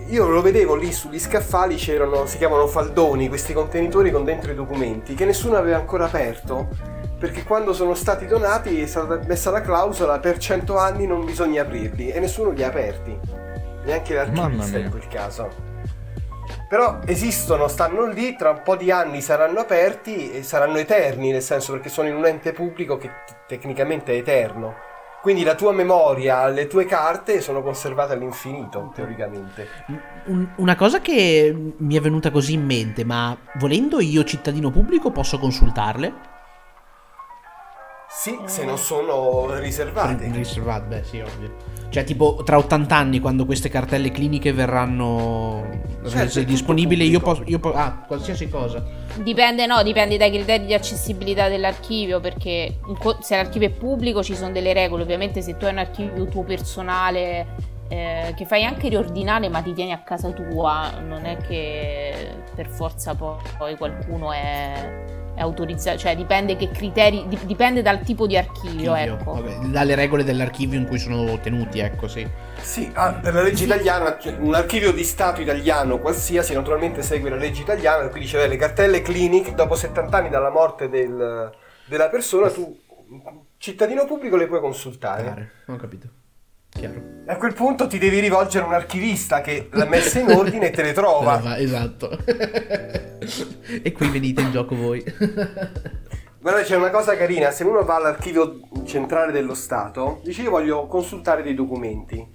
[SPEAKER 4] Io lo vedevo lì sugli scaffali, c'erano, si chiamano faldoni, questi contenitori con dentro i documenti che nessuno aveva ancora aperto perché quando sono stati donati è stata messa la clausola per 100 anni non bisogna aprirli e nessuno li ha aperti, neanche l'archivista in quel caso. Però esistono, stanno lì, tra un po' di anni saranno aperti e saranno eterni, nel senso perché sono in un ente pubblico che t- tecnicamente è eterno. Quindi la tua memoria, le tue carte sono conservate all'infinito, teoricamente.
[SPEAKER 1] Un, una cosa che mi è venuta così in mente, ma volendo io cittadino pubblico posso consultarle?
[SPEAKER 4] Sì, se non sono riservate.
[SPEAKER 1] Riservate, beh, sì, ovvio. Cioè, tipo, tra 80 anni, quando queste cartelle cliniche verranno certo, disponibili, io posso, io posso. Ah, qualsiasi cosa.
[SPEAKER 3] Dipende, no, dipende dai criteri di accessibilità dell'archivio. Perché se l'archivio è pubblico ci sono delle regole. Ovviamente, se tu hai un archivio tuo personale eh, che fai anche riordinare ma ti tieni a casa tua, non è che per forza poi qualcuno è, è autorizzato, cioè dipende che criteri, dipende dal tipo di archivio, archivio ecco.
[SPEAKER 1] Vabbè, dalle regole dell'archivio in cui sono tenuti, ecco sì.
[SPEAKER 4] Sì, ah, per la legge italiana, cioè, un archivio di Stato italiano qualsiasi naturalmente segue la legge italiana, quindi c'è le cartelle clinic, dopo 70 anni dalla morte del, della persona, tu cittadino pubblico le puoi consultare.
[SPEAKER 1] Ho capito. Chiaro.
[SPEAKER 4] A quel punto ti devi rivolgere a un archivista che l'ha messa in ordine e te le trova.
[SPEAKER 1] esatto. e qui venite in gioco voi.
[SPEAKER 4] Guarda, c'è una cosa carina, se uno va all'archivio centrale dello Stato, dice io voglio consultare dei documenti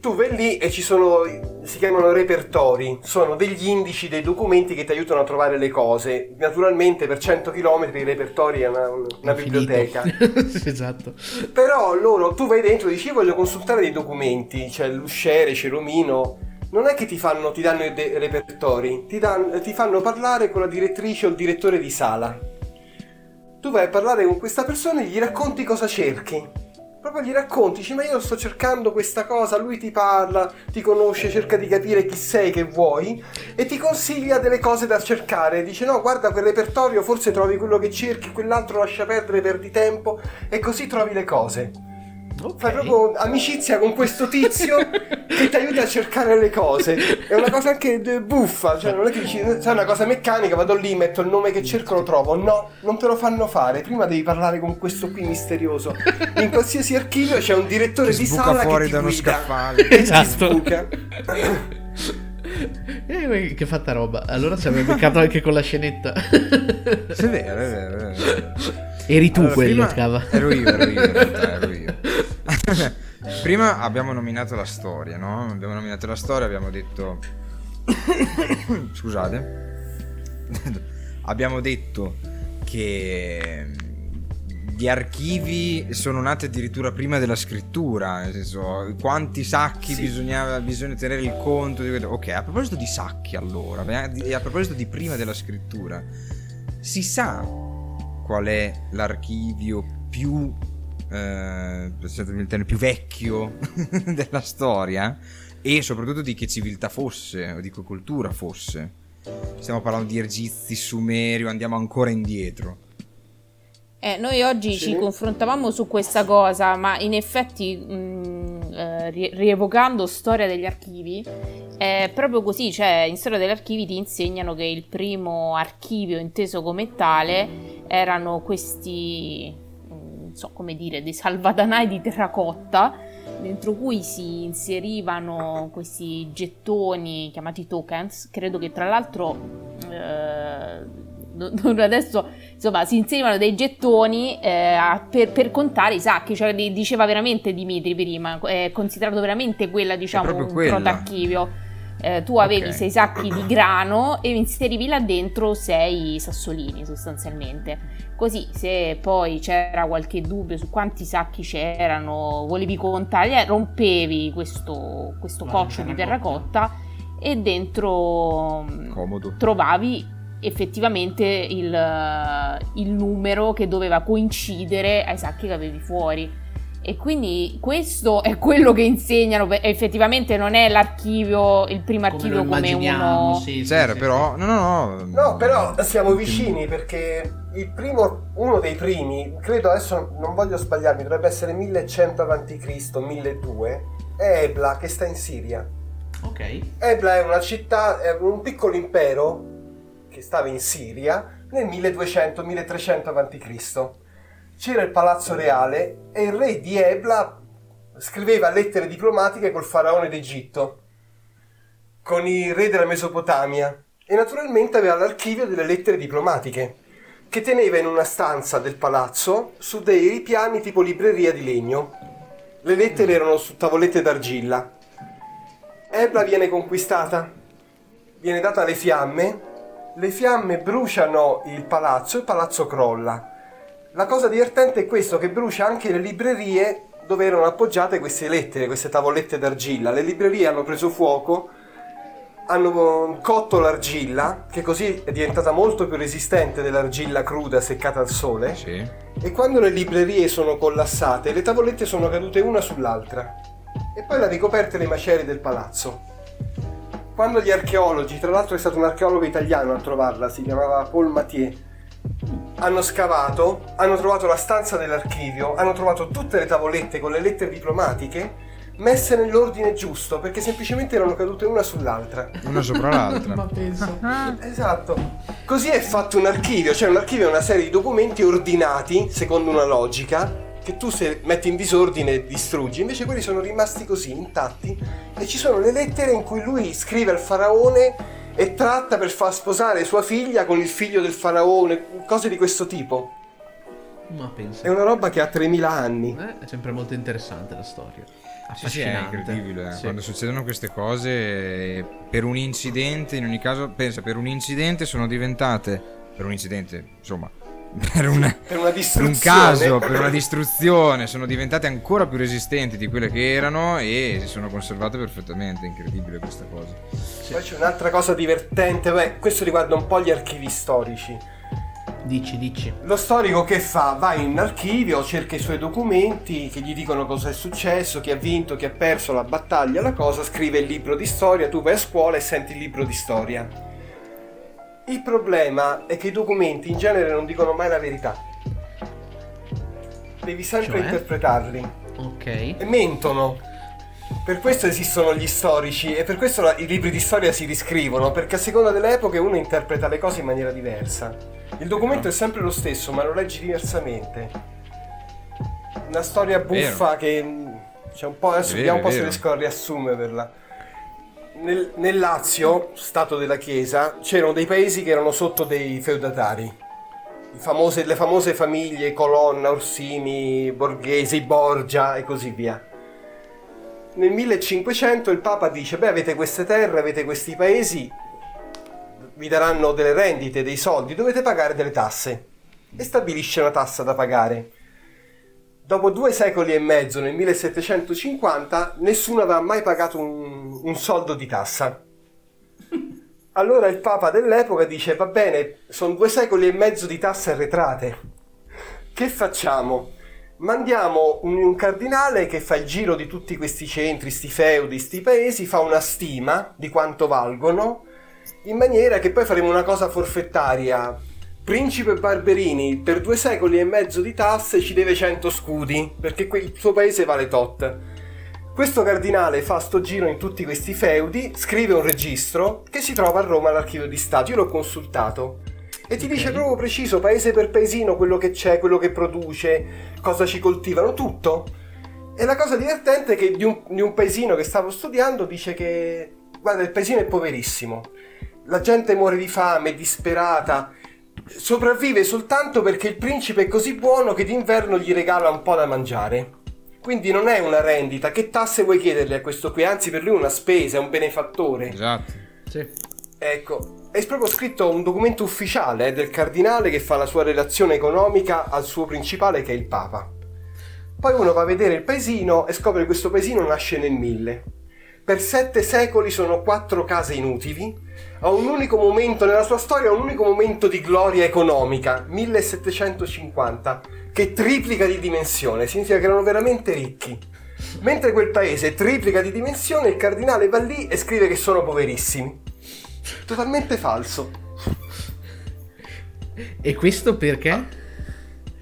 [SPEAKER 4] tu vai lì e ci sono, si chiamano repertori, sono degli indici dei documenti che ti aiutano a trovare le cose. Naturalmente per 100 km i repertori è una, una biblioteca.
[SPEAKER 1] esatto.
[SPEAKER 4] Però loro, tu vai dentro e dici io voglio consultare dei documenti, c'è l'usciere, c'è l'omino. Non è che ti, fanno, ti danno i de- repertori, ti, dan, ti fanno parlare con la direttrice o il direttore di sala. Tu vai a parlare con questa persona e gli racconti cosa cerchi proprio gli racconti, dici ma io sto cercando questa cosa, lui ti parla, ti conosce, cerca di capire chi sei, che vuoi e ti consiglia delle cose da cercare, dice no guarda quel repertorio forse trovi quello che cerchi, quell'altro lascia perdere, perdi tempo e così trovi le cose. Okay. Fai proprio amicizia con questo tizio che ti aiuta a cercare le cose. È una cosa anche buffa, cioè non è che dici, sai, una cosa meccanica, vado lì, metto il nome che cerco, lo trovo. No, non te lo fanno fare. Prima devi parlare con questo qui misterioso. In qualsiasi archivio c'è un direttore
[SPEAKER 2] che
[SPEAKER 4] di sala
[SPEAKER 2] fuori
[SPEAKER 4] che
[SPEAKER 2] da
[SPEAKER 4] uno
[SPEAKER 2] scaffale.
[SPEAKER 1] esatto. Eh, che fatta roba. Allora ci aveva beccato anche con la scenetta.
[SPEAKER 2] Sì, è vero, è vero, è vero.
[SPEAKER 1] Eri tu allora, quello, Cava.
[SPEAKER 2] Ero io, ero io, ero io. prima abbiamo nominato la storia, no? Abbiamo nominato la storia, abbiamo detto... Scusate. abbiamo detto che gli archivi sono nati addirittura prima della scrittura, nel senso quanti sacchi sì. bisognava, bisogna tenere il conto di Ok, a proposito di sacchi allora, a proposito di prima della scrittura, si sa qual è l'archivio più eh, più vecchio della storia e soprattutto di che civiltà fosse o di che cultura fosse. Stiamo parlando di Egizi, Sumerio, andiamo ancora indietro.
[SPEAKER 3] Eh, noi oggi sì. ci confrontavamo su questa cosa, ma in effetti mh, mm, eh, rievocando storia degli archivi, è proprio così, cioè in storia degli archivi ti insegnano che il primo archivio inteso come tale erano questi non so come dire, dei salvadanai di terracotta dentro cui si inserivano questi gettoni chiamati tokens, credo che tra l'altro eh, adesso insomma si inserivano dei gettoni eh, per, per, contare i sacchi, cioè diceva veramente Dimitri prima, è considerato veramente quella diciamo un protarchivio eh, tu avevi okay. sei sacchi di grano e inserivi là dentro sei sassolini sostanzialmente. Così se poi c'era qualche dubbio su quanti sacchi c'erano, volevi contare, eh, rompevi questo, questo coccio di terracotta e dentro mm,
[SPEAKER 2] Comodo.
[SPEAKER 3] trovavi effettivamente il, il numero che doveva coincidere ai sacchi che avevi fuori. E quindi questo è quello che insegnano. Effettivamente non è l'archivio, il primo archivio come, come uno.
[SPEAKER 2] Sì, sì, sì, però. No, no,
[SPEAKER 4] no. No, però siamo vicini perché il primo, uno dei primi, credo adesso non voglio sbagliarmi, dovrebbe essere 1100 a.C., 1200, è Ebla che sta in Siria.
[SPEAKER 1] Ok.
[SPEAKER 4] Ebla è una città, è un piccolo impero che stava in Siria nel 1200-1300 a.C c'era il palazzo reale e il re di Ebla scriveva lettere diplomatiche col faraone d'Egitto, con i re della Mesopotamia e naturalmente aveva l'archivio delle lettere diplomatiche che teneva in una stanza del palazzo su dei piani tipo libreria di legno. Le lettere erano su tavolette d'argilla. Ebla viene conquistata, viene data alle fiamme, le fiamme bruciano il palazzo, il palazzo crolla la cosa divertente è questo, che brucia anche le librerie dove erano appoggiate queste lettere, queste tavolette d'argilla. Le librerie hanno preso fuoco, hanno cotto l'argilla, che così è diventata molto più resistente dell'argilla cruda seccata al sole.
[SPEAKER 2] Sì.
[SPEAKER 4] E quando le librerie sono collassate, le tavolette sono cadute una sull'altra. e poi l'ha ricoperta le macerie del palazzo. Quando gli archeologi, tra l'altro è stato un archeologo italiano a trovarla, si chiamava Paul Mathieu, hanno scavato, hanno trovato la stanza dell'archivio, hanno trovato tutte le tavolette con le lettere diplomatiche messe nell'ordine giusto perché semplicemente erano cadute una sull'altra.
[SPEAKER 2] Una sopra l'altra.
[SPEAKER 1] Ma penso.
[SPEAKER 4] Esatto. Così è fatto un archivio, cioè un archivio è una serie di documenti ordinati secondo una logica che tu se metti in disordine distruggi, invece quelli sono rimasti così intatti e ci sono le lettere in cui lui scrive al faraone e tratta per far sposare sua figlia con il figlio del faraone, cose di questo tipo.
[SPEAKER 1] Ma penso.
[SPEAKER 4] È una roba che ha 3000 anni.
[SPEAKER 1] Eh, è sempre molto interessante la storia.
[SPEAKER 2] Sì, sì, è incredibile. eh.
[SPEAKER 1] Sì.
[SPEAKER 2] Quando succedono queste cose, per un incidente, in ogni caso, pensa, per un incidente sono diventate, per un incidente, insomma, per, un,
[SPEAKER 4] Per una
[SPEAKER 2] per
[SPEAKER 4] distruzione.
[SPEAKER 2] un caso, per una distruzione, sono diventate ancora più resistenti di quelle che erano e si sono conservate perfettamente. Incredibile questa cosa.
[SPEAKER 4] Poi c'è un'altra cosa divertente, beh, questo riguarda un po' gli archivi storici.
[SPEAKER 1] Dici, dici.
[SPEAKER 4] Lo storico che fa? Va in archivio, cerca i suoi documenti che gli dicono cosa è successo, chi ha vinto, chi ha perso la battaglia, la cosa, scrive il libro di storia, tu vai a scuola e senti il libro di storia. Il problema è che i documenti in genere non dicono mai la verità. Devi sempre
[SPEAKER 1] Cioè?
[SPEAKER 4] interpretarli.
[SPEAKER 1] Ok.
[SPEAKER 4] E mentono. Per questo esistono gli storici e per questo la- i libri di storia si riscrivono, perché a seconda delle epoche uno interpreta le cose in maniera diversa. Il documento è sempre lo stesso, ma lo leggi diversamente. Una storia buffa che c'è un po'. Adesso vediamo un po' se riesco a riassumerla. Nel, nel Lazio, stato della Chiesa, c'erano dei paesi che erano sotto dei feudatari. Famose- le famose famiglie Colonna, Orsini, Borghesi, Borgia e così via. Nel 1500 il Papa dice: Beh, avete queste terre, avete questi paesi, vi daranno delle rendite, dei soldi, dovete pagare delle tasse. E stabilisce una tassa da pagare. Dopo due secoli e mezzo, nel 1750, nessuno aveva mai pagato un, un soldo di tassa. Allora il Papa dell'epoca dice: Va bene, sono due secoli e mezzo di tasse arretrate. Che facciamo? Mandiamo un, un cardinale che fa il giro di tutti questi centri, sti feudi, sti paesi, fa una stima di quanto valgono, in maniera che poi faremo una cosa forfettaria. Principe Barberini per due secoli e mezzo di tasse ci deve 100 scudi, perché il suo paese vale tot. Questo cardinale fa sto giro in tutti questi feudi, scrive un registro che si trova a Roma all'archivio di Stato. Io l'ho consultato e ti dice proprio preciso, paese per paesino, quello che c'è, quello che produce, cosa ci coltivano, tutto. E la cosa divertente è che di un, di un paesino che stavo studiando dice che, guarda, il paesino è poverissimo, la gente muore di fame, è disperata, sopravvive soltanto perché il principe è così buono che d'inverno gli regala un po' da mangiare. Quindi non è una rendita, che tasse vuoi chiedergli a questo qui? Anzi, per lui è una spesa, è un benefattore.
[SPEAKER 2] Esatto.
[SPEAKER 1] Sì.
[SPEAKER 4] Ecco, è proprio scritto un documento ufficiale eh, del cardinale che fa la sua relazione economica al suo principale che è il Papa. Poi uno va a vedere il paesino e scopre che questo paesino nasce nel 1000. Per sette secoli sono quattro case inutili. A un unico momento nella sua storia, un unico momento di gloria economica, 1750, che triplica di dimensione, significa che erano veramente ricchi. Mentre quel paese triplica di dimensione, il cardinale va lì e scrive che sono poverissimi. Totalmente falso.
[SPEAKER 1] E questo perché?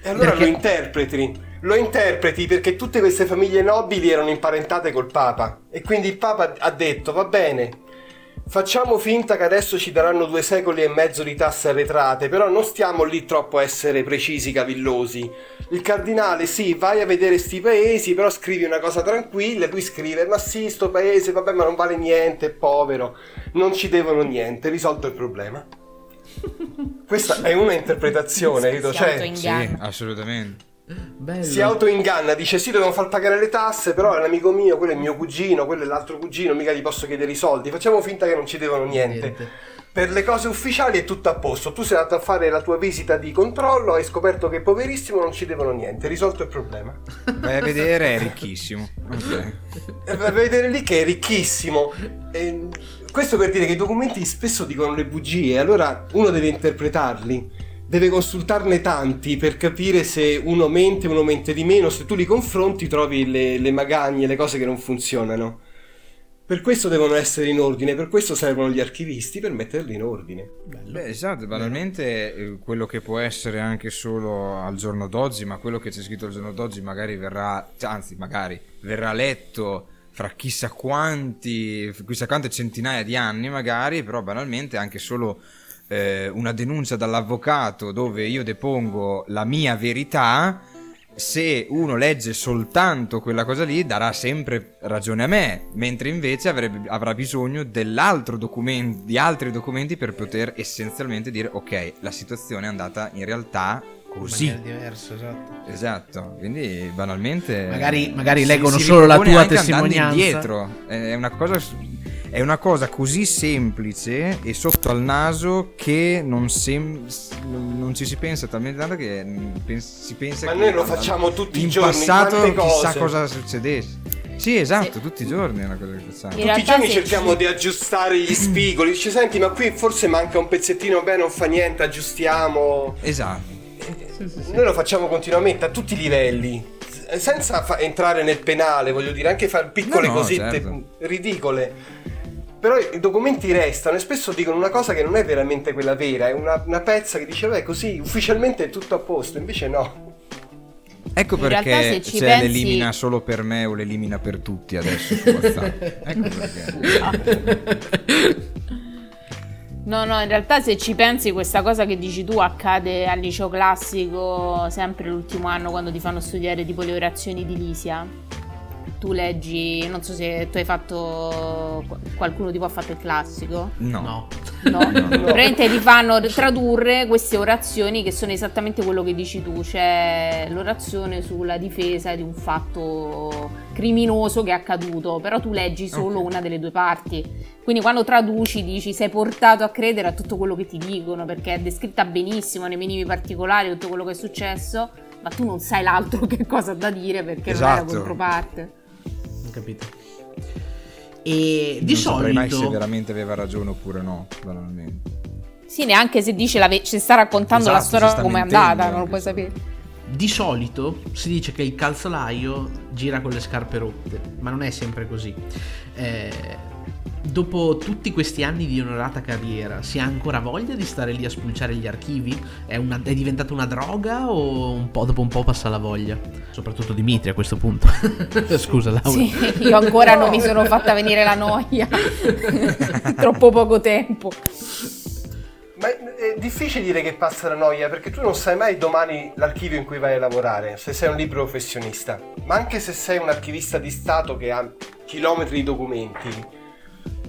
[SPEAKER 4] E allora
[SPEAKER 1] Perché-
[SPEAKER 4] lo interpreti. Lo interpreti perché tutte queste famiglie nobili erano imparentate col Papa. E quindi il Papa ha detto: va bene, facciamo finta che adesso ci daranno due secoli e mezzo di tasse arretrate, però non stiamo lì troppo a essere precisi, cavillosi. Il cardinale, sì, vai a vedere sti paesi, però scrivi una cosa tranquilla. E lui scrive: Ma sì, sto paese, vabbè, ma non vale niente, è povero, non ci devono niente, risolto il problema. Questa è una interpretazione, credo. Cioè.
[SPEAKER 2] Sì, assolutamente.
[SPEAKER 1] Bello.
[SPEAKER 4] si autoinganna, dice sì, devono far pagare le tasse, però è un amico mio, quello è mio cugino, quello è l'altro cugino, mica gli posso chiedere i soldi. Facciamo finta che non ci devono niente.
[SPEAKER 1] Niente.
[SPEAKER 4] Per le cose ufficiali è tutto a posto. Tu sei andato a fare la tua visita di controllo, hai scoperto che è poverissimo, non ci devono niente. Risolto il problema.
[SPEAKER 2] Vai a vedere, è ricchissimo. Ok.
[SPEAKER 4] E per vedere lì che è ricchissimo. E questo per dire che i documenti spesso dicono le bugie, allora uno deve interpretarli. Deve consultarne tanti per capire se uno mente, uno mente di meno, se tu li confronti trovi le, le magagne, le cose che non funzionano. Per questo devono essere in ordine, per questo servono gli archivisti per metterli in ordine.
[SPEAKER 2] Beh, esatto, banalmente eh, quello che può essere anche solo al giorno d'oggi, ma quello che c'è scritto al giorno d'oggi magari verrà, anzi magari verrà letto fra chissà quanti, chissà quante centinaia di anni magari, però banalmente anche solo eh, una denuncia dall'avvocato dove io depongo la mia verità se uno legge soltanto quella cosa lì darà sempre ragione a me, mentre invece avrebbe, avrà bisogno documento, di altri documenti per poter essenzialmente dire ok, la situazione è andata in realtà così.
[SPEAKER 1] Diversa, esatto.
[SPEAKER 2] Esatto, quindi banalmente...
[SPEAKER 1] Magari, magari leggono solo la tua testimonianza.
[SPEAKER 2] indietro, è una cosa è una cosa così semplice e sotto al naso che non, sem- non ci si pensa talmente tanto che pens- si pensa
[SPEAKER 4] Ma
[SPEAKER 2] che
[SPEAKER 4] noi lo facciamo tutti i
[SPEAKER 2] giorni. In passato chissà
[SPEAKER 4] cose.
[SPEAKER 2] cosa succedesse. Sì, esatto, sì. tutti i giorni è una cosa che facciamo.
[SPEAKER 4] tutti i giorni cerchiamo ci... di aggiustare gli spigoli. Dice, senti, ma qui forse manca un pezzettino, beh, non fa niente, aggiustiamo.
[SPEAKER 2] Esatto.
[SPEAKER 4] Sì, sì, Noi lo facciamo continuamente a tutti i livelli senza fa- entrare nel penale, voglio dire, anche fare piccole no, no, cosette certo. ridicole. Però i documenti restano e spesso dicono una cosa che non è veramente quella vera, è una, una pezza che dice, beh, così ufficialmente è tutto a posto, invece no.
[SPEAKER 2] Ecco in perché se cioè, pensi... l'elimina solo per me o l'elimina per tutti adesso su WhatsApp. ecco perché.
[SPEAKER 3] No, no, in realtà se ci pensi questa cosa che dici tu accade al liceo classico sempre l'ultimo anno quando ti fanno studiare tipo le orazioni di Lisia tu leggi, non so se tu hai fatto, qualcuno di voi ha fatto il classico?
[SPEAKER 2] No. No.
[SPEAKER 3] No, no. praticamente ti fanno tradurre queste orazioni che sono esattamente quello che dici tu, c'è l'orazione sulla difesa di un fatto criminoso che è accaduto, però tu leggi solo okay. una delle due parti. Quindi quando traduci dici sei portato a credere a tutto quello che ti dicono perché è descritta benissimo nei minimi particolari tutto quello che è successo, ma tu non sai l'altro che cosa ha da dire perché esatto. non è la esatto. controparte
[SPEAKER 1] capito? E di
[SPEAKER 2] non
[SPEAKER 1] solito...
[SPEAKER 2] mai se veramente aveva ragione oppure no, banalmente.
[SPEAKER 3] Sì, neanche se dice la ve- ci sta raccontando esatto, la storia come è andata, non lo puoi sapere.
[SPEAKER 1] Di solito si dice che il calzolaio gira con le scarpe rotte, ma non è sempre così. Eh, dopo tutti questi anni di onorata carriera, si ha ancora voglia di stare lì a spulciare gli archivi? È, una, è diventata una droga o un po' dopo un po' passa la voglia? Soprattutto Dimitri a questo punto. Scusa Laura.
[SPEAKER 3] Sì, io ancora non mi sono fatta venire la noia. Troppo poco tempo.
[SPEAKER 4] Ma è difficile dire che passa la noia perché tu non sai mai domani l'archivio in cui vai a lavorare, se sei un libro professionista. Ma anche se sei un archivista di Stato che ha chilometri di documenti,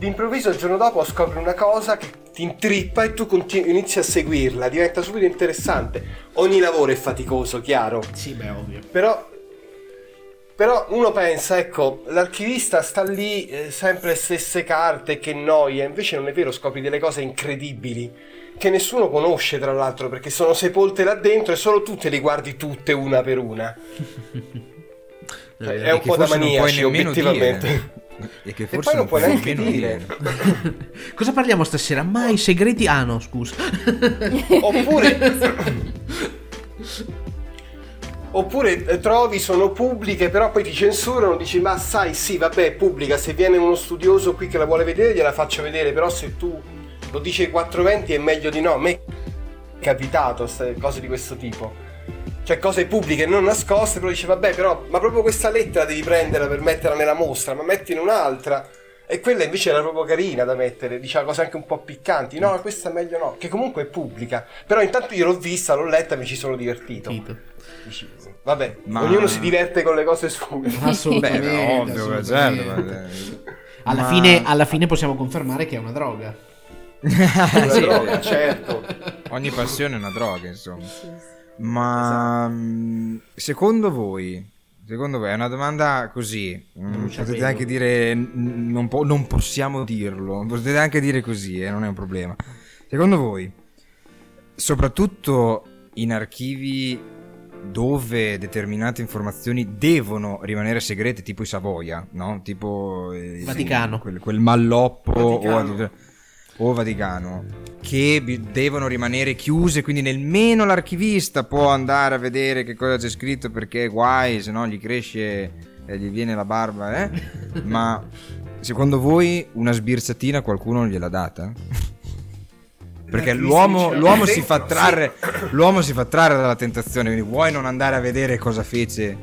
[SPEAKER 4] d'improvviso il giorno dopo scopri una cosa che ti intrippa e tu continui, inizi a seguirla, diventa subito interessante. Ogni lavoro è faticoso, chiaro.
[SPEAKER 1] Sì, beh, ovvio.
[SPEAKER 4] Però, però uno pensa, ecco, l'archivista sta lì, eh, sempre le stesse carte, che noia. Invece non è vero, scopri delle cose incredibili che nessuno conosce, tra l'altro, perché sono sepolte là dentro e solo tu te le guardi tutte una per una. è un po' da maniaci, obiettivamente.
[SPEAKER 2] Dire. E che forse e poi non puoi neanche dire.
[SPEAKER 1] Cosa parliamo stasera? Mai segreti? Ah no, scusa.
[SPEAKER 4] Oppure... Oppure eh, trovi, sono pubbliche, però poi ti censurano, dici ma sai sì, vabbè, è pubblica, se viene uno studioso qui che la vuole vedere gliela faccio vedere, però se tu lo dici ai 420 è meglio di no. A me è capitato cose di questo tipo cioè cose pubbliche non nascoste, però dice vabbè però, ma proprio questa lettera devi prenderla per metterla nella mostra, ma mettine un'altra. E quella invece era proprio carina da mettere, diceva cose anche un po' piccanti. No, questa meglio no, che comunque è pubblica. Però intanto io l'ho vista, l'ho letta e mi ci sono divertito. Dici, vabbè, ma... ognuno si diverte con le cose sue.
[SPEAKER 1] Assolutamente. Beh, ovvio, assolutamente. Certo, alla, ma... fine, alla fine possiamo confermare che è una droga.
[SPEAKER 4] una sì, droga, certo.
[SPEAKER 2] Ogni passione è una droga, insomma. Ma esatto. secondo voi, secondo voi è una domanda così? Mm, potete anche dire non, po- non, possiamo dirlo, potete anche dire così, eh, non è un problema. Secondo voi, soprattutto in archivi dove determinate informazioni devono rimanere segrete, tipo i Savoia, no? Tipo
[SPEAKER 1] eh, Vaticano,
[SPEAKER 2] quel, quel malloppo
[SPEAKER 4] Vaticano.
[SPEAKER 2] o o Vaticano che bi- devono rimanere chiuse, quindi nemmeno l'archivista può andare a vedere che cosa c'è scritto perché guai, se no gli cresce e gli viene la barba, eh? Ma secondo voi una sbirzatina qualcuno gliel'ha data? Perché l'uomo, l'uomo si fa trarre, l'uomo si fa trarre dalla tentazione, quindi vuoi non andare a vedere cosa fece,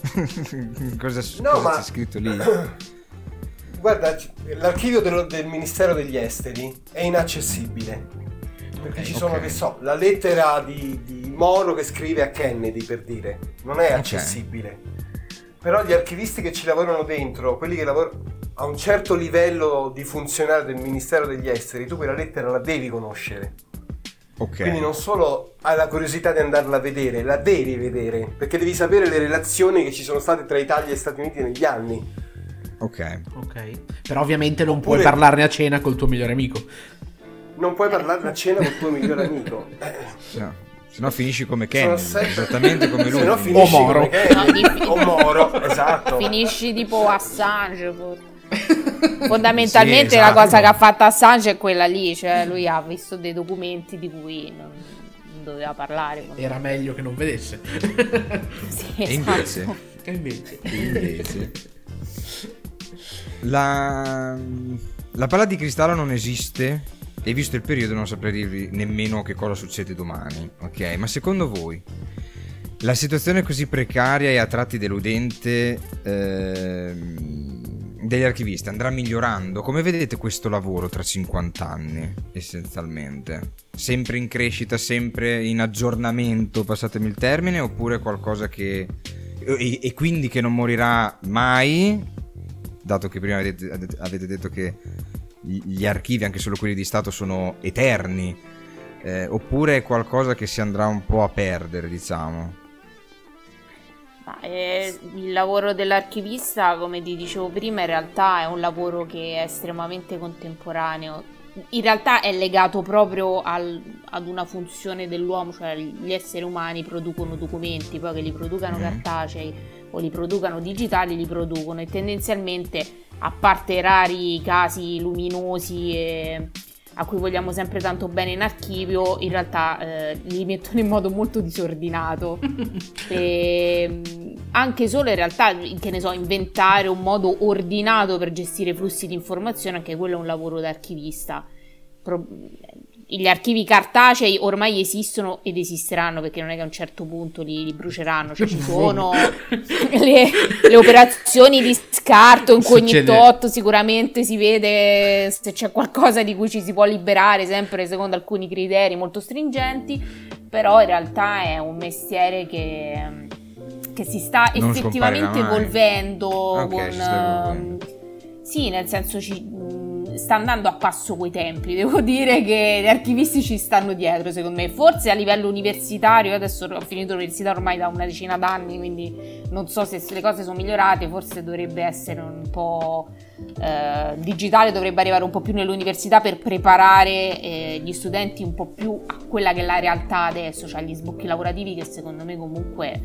[SPEAKER 2] cosa,
[SPEAKER 4] No,
[SPEAKER 2] cosa
[SPEAKER 4] ma-
[SPEAKER 2] c'è scritto lì?
[SPEAKER 4] Guarda, l'archivio dello- del Ministero degli Esteri è inaccessibile. Perché ci sono,
[SPEAKER 2] ok.
[SPEAKER 4] che so, la lettera di, di Moro che scrive a Kennedy, per dire. Non è accessibile. Però gli archivisti che ci lavorano dentro, quelli che lavorano a un certo livello di funzionario del Ministero degli Esteri, tu quella lettera la devi conoscere.
[SPEAKER 2] Ok.
[SPEAKER 4] Quindi non solo hai la curiosità di andarla a vedere, la devi vedere, perché devi sapere le relazioni che ci sono state tra Italia e Stati Uniti negli anni.
[SPEAKER 2] Ok.
[SPEAKER 1] Ok. Però ovviamente non
[SPEAKER 4] Oppure-
[SPEAKER 1] puoi parlarne a cena col tuo migliore amico.
[SPEAKER 4] Non puoi parlarne a cena con il tuo migliore amico.
[SPEAKER 2] Se no, se no finisci come Kennedy,
[SPEAKER 4] sempre-
[SPEAKER 2] esattamente come lui.
[SPEAKER 4] Se no finisci
[SPEAKER 1] O Moro.
[SPEAKER 4] o Moro, esatto.
[SPEAKER 3] Finisci tipo Assange. Fondamentalmente
[SPEAKER 2] Sì,
[SPEAKER 3] la
[SPEAKER 2] esatto.
[SPEAKER 3] cosa che ha fatto Assange è quella lì, cioè lui ha visto dei documenti di cui non, non doveva parlare.
[SPEAKER 1] Era meglio che non vedesse.
[SPEAKER 3] Sì,
[SPEAKER 2] E invece,
[SPEAKER 3] esatto.
[SPEAKER 1] e invece.
[SPEAKER 2] invece la, la palla di cristallo non esiste e visto il periodo non saprei dirvi nemmeno che cosa succede domani, ok? Ma secondo voi la situazione così precaria e a tratti deludente ehm, degli archivisti andrà migliorando? Come vedete questo lavoro tra 50 anni, essenzialmente? Sempre in crescita, sempre in aggiornamento, passatemi il termine, oppure qualcosa che... e, e quindi che non morirà mai, dato che prima avete, avete detto che gli archivi, anche solo quelli di Stato, sono eterni, eh, oppure è qualcosa che si andrà un po' a perdere, diciamo.
[SPEAKER 3] Eh, il lavoro dell'archivista, come ti dicevo prima, in realtà è un lavoro che è estremamente contemporaneo. In realtà è legato proprio al- ad una funzione dell'uomo, cioè gli esseri umani producono documenti, poi che li producano
[SPEAKER 2] Mhm.
[SPEAKER 3] cartacei o li producano digitali, li producono e tendenzialmente, a parte rari casi luminosi e a cui vogliamo sempre tanto bene in archivio, in realtà eh, li mettono in modo molto disordinato. E, anche solo in realtà, che ne so, inventare un modo ordinato per gestire flussi di informazione, anche quello è un lavoro da archivista. Pro- gli archivi cartacei ormai esistono ed esisteranno perché non è che a un certo punto li, li bruceranno, cioè ci sono le, le operazioni di scarto in cui ogni
[SPEAKER 1] Succede.
[SPEAKER 3] tot sicuramente si vede se c'è qualcosa di cui ci si può liberare sempre secondo alcuni criteri molto stringenti, però in realtà è un mestiere che, che si sta
[SPEAKER 2] Non
[SPEAKER 3] effettivamente evolvendo
[SPEAKER 2] Ok,
[SPEAKER 3] con... ehm, sì, nel senso ci, sta andando a passo coi tempi, devo dire che gli archivisti ci stanno dietro secondo me, forse a livello universitario, io adesso ho finito l'università ormai da una decina d'anni, quindi non so se le cose sono migliorate, forse dovrebbe essere un po' eh, digitale, dovrebbe arrivare un po' più nell'università per preparare eh, gli studenti un po' più a quella che è la realtà adesso, cioè gli sbocchi lavorativi che secondo me comunque...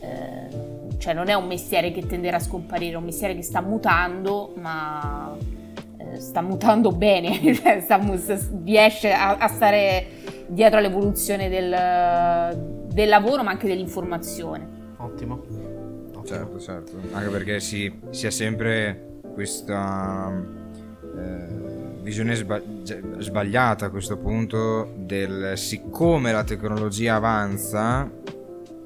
[SPEAKER 3] eh, cioè non è un mestiere che tenderà a scomparire, è un mestiere che sta mutando, ma sta mutando bene, cioè sta riesce a, a stare dietro all'evoluzione del, del lavoro, ma anche dell'informazione.
[SPEAKER 1] Ottimo. Ottimo.
[SPEAKER 2] Certo, certo. Anche perché si, si ha sempre questa eh, visione sba- gi- sbagliata a questo punto del siccome la tecnologia avanza,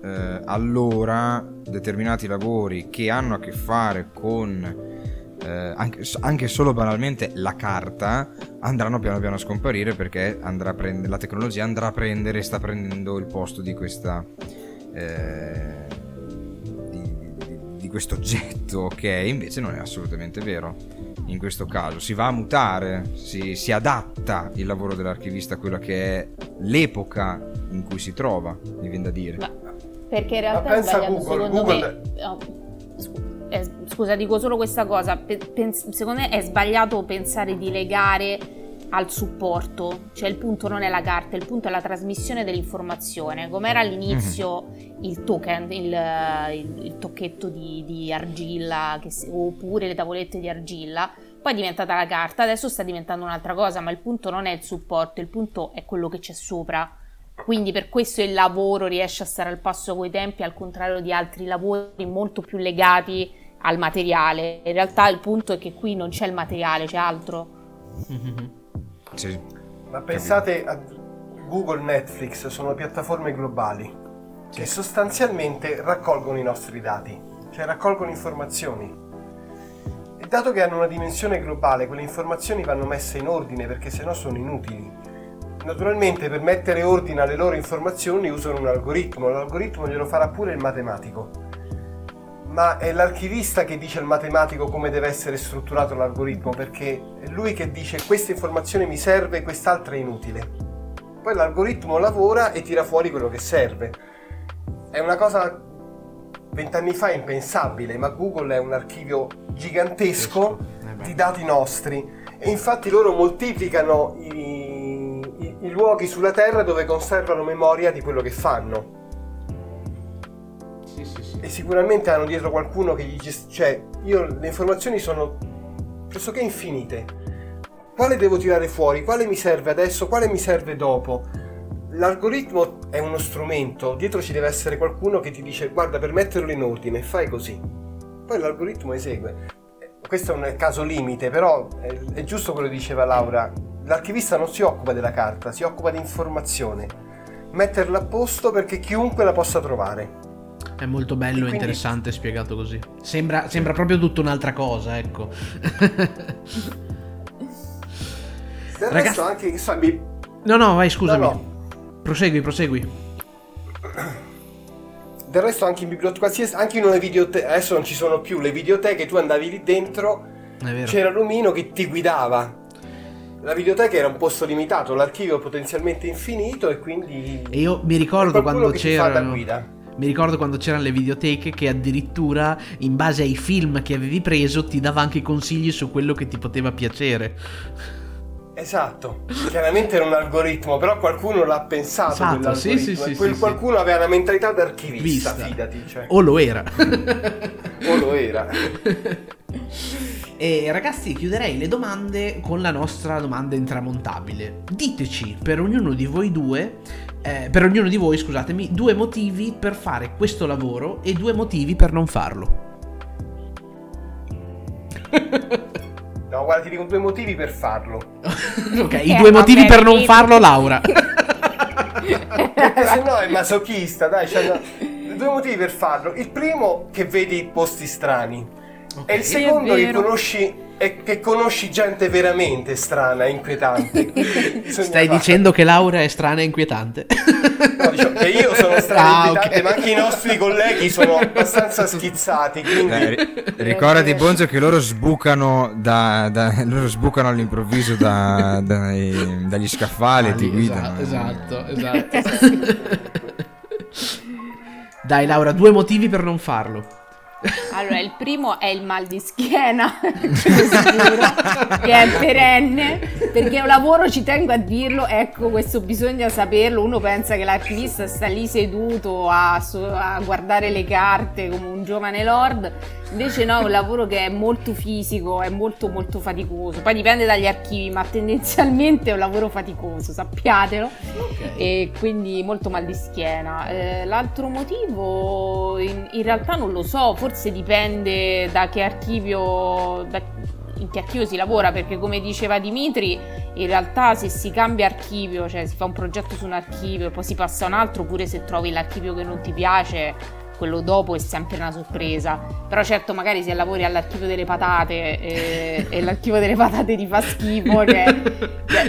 [SPEAKER 2] eh, allora determinati lavori che hanno a che fare con eh, anche, anche solo banalmente la carta andranno piano piano a scomparire perché andrà a prendere, la tecnologia andrà a prendere e sta prendendo il posto di questa eh, di, di- di questo oggetto ok? Invece non è assolutamente vero in questo caso. Si va a mutare si, si adatta il lavoro dell'archivista a quella che è l'epoca in cui si trova mi viene da dire.
[SPEAKER 3] Ma- perché in realtà
[SPEAKER 4] Ma
[SPEAKER 3] è
[SPEAKER 4] pensa Google,
[SPEAKER 3] secondo
[SPEAKER 4] Google-
[SPEAKER 3] me. oh, scu- eh, scusa, dico solo questa cosa. Pe- pens- secondo me è sbagliato pensare di legare al supporto, cioè il punto non è la carta, il punto è la trasmissione dell'informazione, come era all'inizio il token, il, il- il tocchetto di, di argilla che si- oppure le tavolette di argilla, poi è diventata la carta, adesso sta diventando un'altra cosa, ma il punto non è il supporto, il punto è quello che c'è sopra. Quindi per questo il lavoro riesce a stare al passo coi tempi, al contrario di altri lavori molto più legati al materiale. In realtà il punto è che qui non c'è il materiale, c'è altro.
[SPEAKER 2] Sì.
[SPEAKER 4] Ma pensate a Google, Netflix, sono piattaforme globali che sostanzialmente raccolgono i nostri dati, cioè raccolgono informazioni. E dato che hanno una dimensione globale, quelle informazioni vanno messe in ordine perché sennò sono inutili. Naturalmente per mettere ordine alle loro informazioni usano un algoritmo, l'algoritmo glielo farà pure il matematico. Ma è l'archivista che dice al matematico come deve essere strutturato l'algoritmo, perché è lui che dice questa informazione mi serve, quest'altra è inutile. Poi l'algoritmo lavora e tira fuori quello che serve. È una cosa vent'anni fa impensabile, ma Google è un archivio gigantesco
[SPEAKER 1] Eh
[SPEAKER 4] di dati nostri e infatti loro moltiplicano i, i- i luoghi sulla Terra dove conservano memoria di quello che fanno. E sicuramente hanno dietro qualcuno che gli gest- cioè io le informazioni sono pressoché infinite. Quale devo tirare fuori? Quale mi serve adesso? Quale mi serve dopo? L'algoritmo è uno strumento dietro ci deve essere qualcuno che ti dice guarda per metterlo in ordine fai così. Poi l'algoritmo esegue. Eh, questo è un caso limite però è giusto quello che diceva Laura. L'archivista non si occupa della carta si occupa di informazione. Metterla a posto perché chiunque la possa trovare
[SPEAKER 1] È molto bello e
[SPEAKER 4] quindi-
[SPEAKER 1] interessante spiegato così. Sembra, sembra proprio tutta un'altra cosa, ecco.
[SPEAKER 4] Del
[SPEAKER 1] Ragazzi-
[SPEAKER 4] resto anche che so, mi-
[SPEAKER 1] no, no, vai, scusami.
[SPEAKER 4] No,
[SPEAKER 1] Prosegui, prosegui.
[SPEAKER 4] del resto anche in biblioteca, anche in una videoteca, adesso non ci sono più le videoteche, tu andavi lì dentro, c'era l'omino che ti guidava. La videoteca era un posto limitato, l'archivio potenzialmente infinito e quindi
[SPEAKER 1] E io mi ricordo quando c'erano.
[SPEAKER 4] guida.
[SPEAKER 1] Mi ricordo quando c'erano le videoteche che addirittura in base ai film che avevi preso ti dava anche consigli su quello che ti poteva piacere.
[SPEAKER 4] Esatto, chiaramente era un algoritmo, però qualcuno l'ha pensato
[SPEAKER 1] Esatto, sì, sì, sì,
[SPEAKER 4] quel qualcuno aveva una mentalità da archivista,
[SPEAKER 1] Vista.
[SPEAKER 4] fidati, cioè.
[SPEAKER 1] O lo era.
[SPEAKER 4] o lo era.
[SPEAKER 1] E ragazzi, chiuderei le domande con la nostra domanda intramontabile. Diteci per ognuno di voi due, eh, per ognuno di voi, scusatemi, due motivi per fare questo lavoro e due motivi per non farlo.
[SPEAKER 4] No, guarda, ti dico due motivi per farlo.
[SPEAKER 1] ok, i
[SPEAKER 3] Eh,
[SPEAKER 1] due
[SPEAKER 3] vabbè,
[SPEAKER 1] motivi per non farlo, Laura.
[SPEAKER 4] Perché se no è masochista, dai, una- due motivi per farlo. Il primo che vedi posti strani. E il secondo
[SPEAKER 3] È
[SPEAKER 4] che conosci è che conosci gente veramente strana, inquietante. Quindi bisogna
[SPEAKER 1] Stai dicendo che Laura è strana e inquietante?
[SPEAKER 4] No, diciamo che io sono strano
[SPEAKER 1] Ah,
[SPEAKER 4] inquietante,
[SPEAKER 1] ok.
[SPEAKER 4] ma anche i nostri colleghi sono abbastanza schizzati. Quindi
[SPEAKER 2] Dai, ri- ricordati Bonzo che loro sbucano da, da- loro sbucano all'improvviso da- dai- dagli scaffali e ti guidano.
[SPEAKER 1] Esatto, esatto. Dai Laura, due motivi per non farlo.
[SPEAKER 3] Allora, il primo è il mal di schiena, sicuro, che è perenne, perché un lavoro, ci tengo a dirlo, ecco, questo bisogna saperlo, uno pensa che l'archivista sta lì seduto a, a guardare le carte come un giovane lord, invece no, è un lavoro che è molto fisico, è molto molto faticoso, poi dipende dagli archivi, ma tendenzialmente è un lavoro faticoso, sappiatelo. E quindi molto mal di schiena. Eh, l'altro motivo in, in realtà non lo so, forse dipende da che archivio, da- in che archivio si lavora, perché come diceva Dimitri, in realtà se si cambia archivio, cioè si fa un progetto su un archivio e poi si passa a un altro, oppure se trovi l'archivio che non ti piace, quello dopo è sempre una sorpresa. Però certo magari se lavori all'archivio delle patate e, e l'archivio delle patate ti fa schifo, cioè,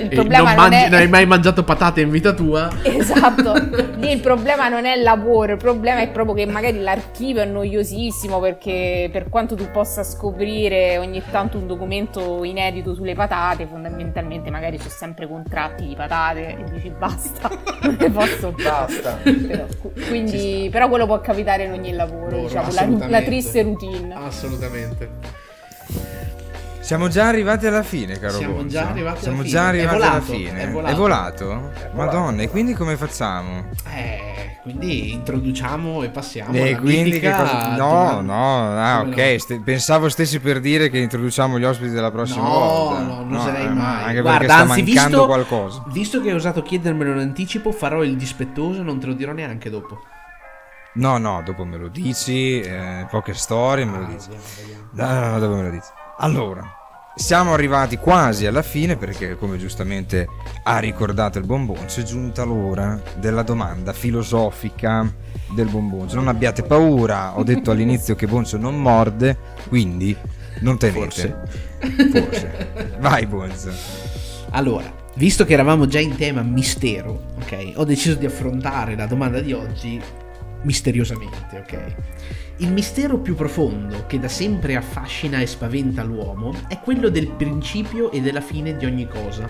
[SPEAKER 3] il problema
[SPEAKER 1] non,
[SPEAKER 3] non,
[SPEAKER 1] mangi-
[SPEAKER 3] è...
[SPEAKER 1] non hai mai mangiato patate in vita tua?
[SPEAKER 3] Esatto, lì il problema non è il lavoro, il problema è proprio che magari l'archivio è noiosissimo perché per quanto tu possa scoprire ogni tanto un documento inedito sulle patate, fondamentalmente magari sono sempre contratti di patate e dici basta, non ne posso più.
[SPEAKER 4] basta.
[SPEAKER 3] Però, quindi, però quello può capitare in ogni lavoro,
[SPEAKER 1] Loro,
[SPEAKER 3] diciamo, la, la triste routine.
[SPEAKER 1] Assolutamente.
[SPEAKER 2] Siamo già arrivati alla fine, caro
[SPEAKER 1] Siamo
[SPEAKER 2] Gonzo.
[SPEAKER 1] già arrivati
[SPEAKER 2] Siamo
[SPEAKER 1] alla
[SPEAKER 2] già
[SPEAKER 1] fine. È
[SPEAKER 2] arrivati
[SPEAKER 1] volato,
[SPEAKER 2] alla fine.
[SPEAKER 1] è
[SPEAKER 2] È
[SPEAKER 1] volato.
[SPEAKER 2] volato? Madonna, e quindi come facciamo?
[SPEAKER 1] Eh, quindi introduciamo e passiamo
[SPEAKER 2] E
[SPEAKER 1] alla
[SPEAKER 2] quindi che cosa... No, no, ah, ok.
[SPEAKER 1] no?
[SPEAKER 2] ste- pensavo stessi per dire che introduciamo gli ospiti della prossima
[SPEAKER 1] No,
[SPEAKER 2] volta.
[SPEAKER 1] no, non oserei
[SPEAKER 2] eh,
[SPEAKER 1] mai.
[SPEAKER 2] Anche
[SPEAKER 1] Guarda,
[SPEAKER 2] perché sta
[SPEAKER 1] anzi,
[SPEAKER 2] mancando
[SPEAKER 1] visto,
[SPEAKER 2] qualcosa.
[SPEAKER 1] visto che hai osato chiedermelo in anticipo, farò il dispettoso, non te lo dirò neanche dopo.
[SPEAKER 2] No, no, dopo me lo dici, eh, poche storie me lo dici. No, no, no, dopo me lo dici. Allora, siamo arrivati quasi alla fine perché, come giustamente ha ricordato il Bombonzo, è giunta l'ora della domanda filosofica del Bombonzo. Non abbiate paura, ho detto all'inizio che Bonzo non morde, quindi non temete. Forse. Vai, Bonzo.
[SPEAKER 1] Allora, visto che eravamo già in tema mistero, ok, ho deciso di affrontare la domanda di oggi misteriosamente, ok? Il mistero più profondo che da sempre affascina e spaventa l'uomo è quello del principio e della fine di ogni cosa.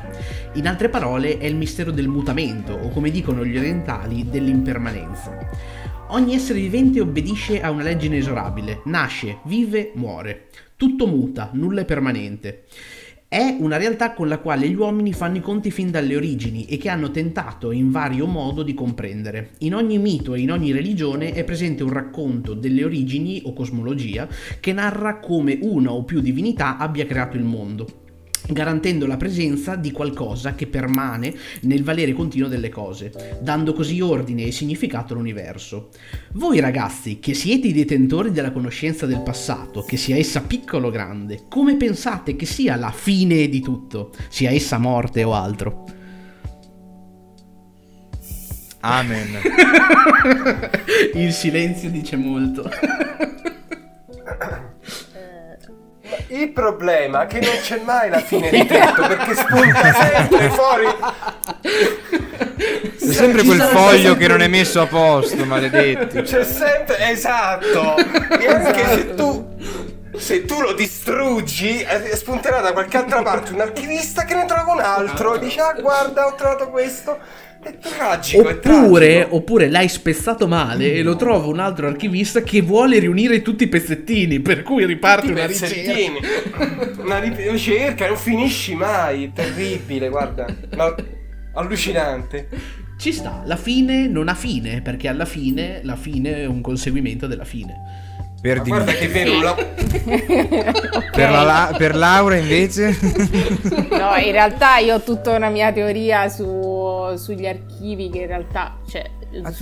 [SPEAKER 1] In altre parole, è il mistero del mutamento, o come dicono gli orientali, dell'impermanenza. Ogni essere vivente obbedisce a una legge inesorabile, nasce, vive, muore. Tutto muta, nulla è permanente. È una realtà con la quale gli uomini fanno i conti fin dalle origini e che hanno tentato in vario modo di comprendere. In ogni mito e in ogni religione è presente un racconto delle origini o cosmologia che narra come una o più divinità abbia creato il mondo garantendo la presenza di qualcosa che permane nel valere continuo delle cose, dando così ordine e significato all'universo. Voi ragazzi, che siete i detentori della conoscenza del passato, che sia essa piccola o grande, come pensate che sia la fine di tutto, sia essa morte o altro?
[SPEAKER 2] Amen.
[SPEAKER 1] Il silenzio dice molto.
[SPEAKER 4] Il problema è che non c'è mai la fine di tutto perché spunta sempre fuori.
[SPEAKER 2] C'è sempre quel foglio che non è messo a posto, maledetti.
[SPEAKER 4] C'è sempre esatto. E anche se tu se tu lo distruggi, eh, spunterà da qualche altra parte un archivista che ne trova un altro e dice: Ah, guarda, ho trovato questo. È tragico. è
[SPEAKER 1] Oppure,
[SPEAKER 4] tragico.
[SPEAKER 1] oppure l'hai spezzato male e lo trova un altro archivista che vuole riunire tutti i pezzettini, per cui riparte
[SPEAKER 4] Tutti
[SPEAKER 1] una ricerca.
[SPEAKER 4] Una ri- ricerca, non finisci mai. Terribile, guarda. Ma allucinante.
[SPEAKER 1] Ci sta, la fine non ha fine, perché alla fine la fine è un conseguimento della fine.
[SPEAKER 2] Per,
[SPEAKER 4] Ma guarda che vero, la-
[SPEAKER 2] per, la- la- per Laura invece...
[SPEAKER 3] No, in realtà io ho tutta una mia teoria su- sugli archivi che in realtà, cioè,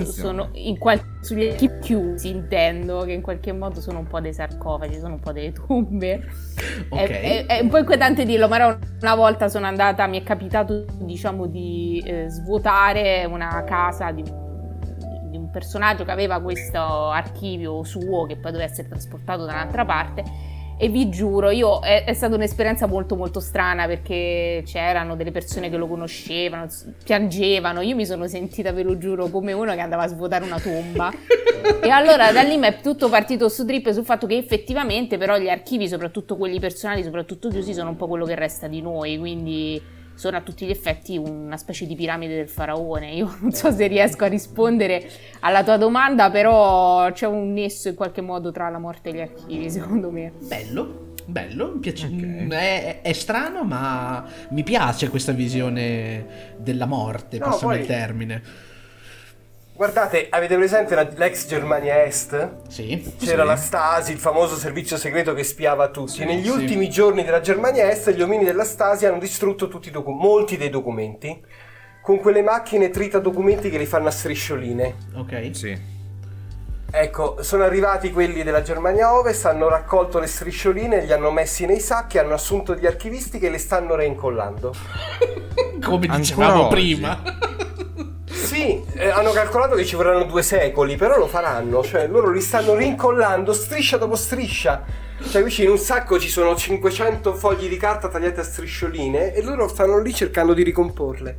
[SPEAKER 3] sono in qual- sugli archivi chiusi, intendo, che in qualche modo sono un po' dei sarcofagi, sono un po' delle tombe.
[SPEAKER 1] Ok.
[SPEAKER 3] È, è- è un po' inquietante dirlo, ma una volta sono andata, mi è capitato, diciamo, di eh, svuotare una casa di un, di un personaggio che aveva questo archivio suo che poi doveva essere trasportato da un'altra parte. E vi giuro, io è, è stata un'esperienza molto molto strana perché c'erano delle persone che lo conoscevano, piangevano, io mi sono sentita, ve lo giuro, come uno che andava a svuotare una tomba. e allora da lì mi è tutto partito su trip sul fatto che effettivamente però gli archivi, soprattutto quelli personali, soprattutto chiusi, sono un po' quello che resta di noi, quindi sono a tutti gli effetti una specie di piramide del faraone. Io non so se riesco a rispondere alla tua domanda, però c'è un nesso in qualche modo tra la morte e gli archivi, secondo me.
[SPEAKER 1] Bello, bello, mi piace.
[SPEAKER 2] Ok.
[SPEAKER 1] mm, È, è strano, ma mi piace questa visione della morte,
[SPEAKER 4] No,
[SPEAKER 1] passami
[SPEAKER 4] poi-
[SPEAKER 1] il termine.
[SPEAKER 4] Guardate, avete presente la- l'ex Germania Est?
[SPEAKER 1] Sì.
[SPEAKER 4] C'era
[SPEAKER 2] Sì.
[SPEAKER 4] la Stasi, il famoso servizio segreto che spiava tutti.
[SPEAKER 1] Sì,
[SPEAKER 4] Negli
[SPEAKER 1] sì.
[SPEAKER 4] ultimi giorni della Germania Est, gli omini della Stasi hanno distrutto tutti i docu- molti dei documenti con quelle macchine trita documenti che li fanno a striscioline.
[SPEAKER 1] Ok.
[SPEAKER 2] Sì.
[SPEAKER 4] Ecco, sono arrivati quelli della Germania Ovest, hanno raccolto le striscioline, li hanno messi nei sacchi, hanno assunto gli archivisti che le stanno reincollando.
[SPEAKER 1] Come dicevamo
[SPEAKER 2] oggi.
[SPEAKER 1] prima.
[SPEAKER 4] Sì, eh, hanno calcolato che ci vorranno due secoli, però lo faranno, cioè loro li stanno rincollando striscia dopo striscia. Cioè, in un sacco ci sono 500 fogli di carta tagliate a striscioline e loro stanno lì cercando di ricomporle.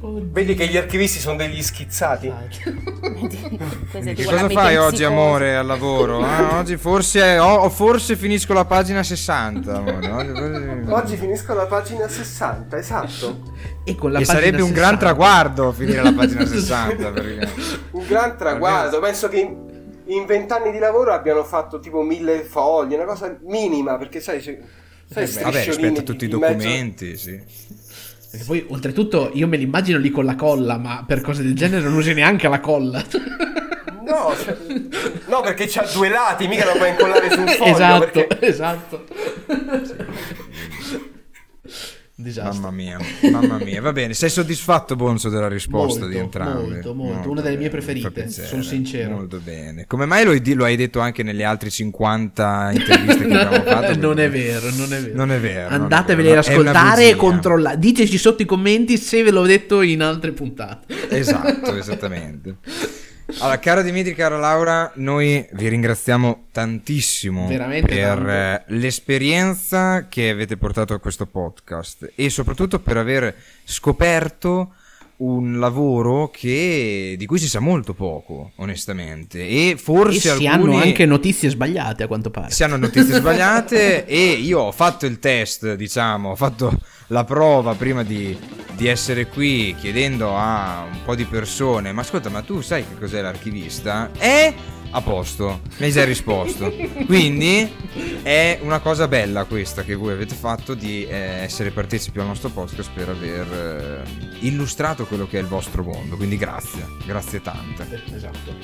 [SPEAKER 1] Oddio.
[SPEAKER 4] Vedi che gli archivisti sono degli schizzati.
[SPEAKER 2] Che cosa fai oggi, amore, al lavoro? Ah, oggi forse, o o forse finisco la pagina 60. amore. Oggi- oggi-
[SPEAKER 4] Oggi finisco la pagina 60, esatto.
[SPEAKER 1] E con la
[SPEAKER 2] E sarebbe un gran
[SPEAKER 1] 60.
[SPEAKER 2] traguardo finire la pagina 60. Perché...
[SPEAKER 4] Un gran traguardo, penso che in- vent'anni di lavoro abbiano fatto tipo mille fogli, una cosa minima, perché sai, c'è- Sai,
[SPEAKER 1] Eh beh,
[SPEAKER 2] Vabbè, rispetto a tutti i
[SPEAKER 4] in mezzo-
[SPEAKER 2] documenti, sì.
[SPEAKER 1] Perché poi, oltretutto, io me li immagino lì con la colla, ma per cose del genere non usi neanche la colla.
[SPEAKER 4] No, cioè- no, perché c'ha due lati, mica lo puoi incollare su un foglio.
[SPEAKER 1] esatto,
[SPEAKER 4] perché-
[SPEAKER 1] esatto. Disastro.
[SPEAKER 2] Mamma mia, mamma mia. Va bene, sei soddisfatto, Bonzo, della risposta
[SPEAKER 1] Molto,
[SPEAKER 2] di entrambi?
[SPEAKER 1] molto, molto. Una delle mie preferite, sono sincero.
[SPEAKER 2] Molto bene. Come mai lo, hai- lo hai detto anche nelle altre 50 interviste che abbiamo fatto?
[SPEAKER 1] non è vero, non è vero.
[SPEAKER 2] Non è vero.
[SPEAKER 1] Andateveli ad ascoltare e controllare. Diteci sotto i commenti se ve l'ho detto in altre puntate.
[SPEAKER 2] Esatto, esattamente. Allora, caro Dimitri, caro Laura, noi vi ringraziamo tantissimo
[SPEAKER 1] Veramente
[SPEAKER 2] per
[SPEAKER 1] tanto.
[SPEAKER 2] l'esperienza che avete portato a questo podcast e soprattutto per aver scoperto un lavoro che, di cui si sa molto poco, onestamente. E
[SPEAKER 1] E
[SPEAKER 2] forse
[SPEAKER 1] si
[SPEAKER 2] alcuni
[SPEAKER 1] hanno anche notizie sbagliate a quanto pare.
[SPEAKER 2] si hanno notizie sbagliate e io ho fatto il test, diciamo, ho fatto la prova prima di, di essere qui chiedendo a un po' di persone, ma ascolta, ma tu sai che cos'è l'archivista? E a posto, mi hai già risposto. Quindi è una cosa bella questa che voi avete fatto di eh, essere partecipi al nostro podcast per aver eh, illustrato quello che è il vostro mondo. Quindi grazie, grazie tante.
[SPEAKER 1] Esatto.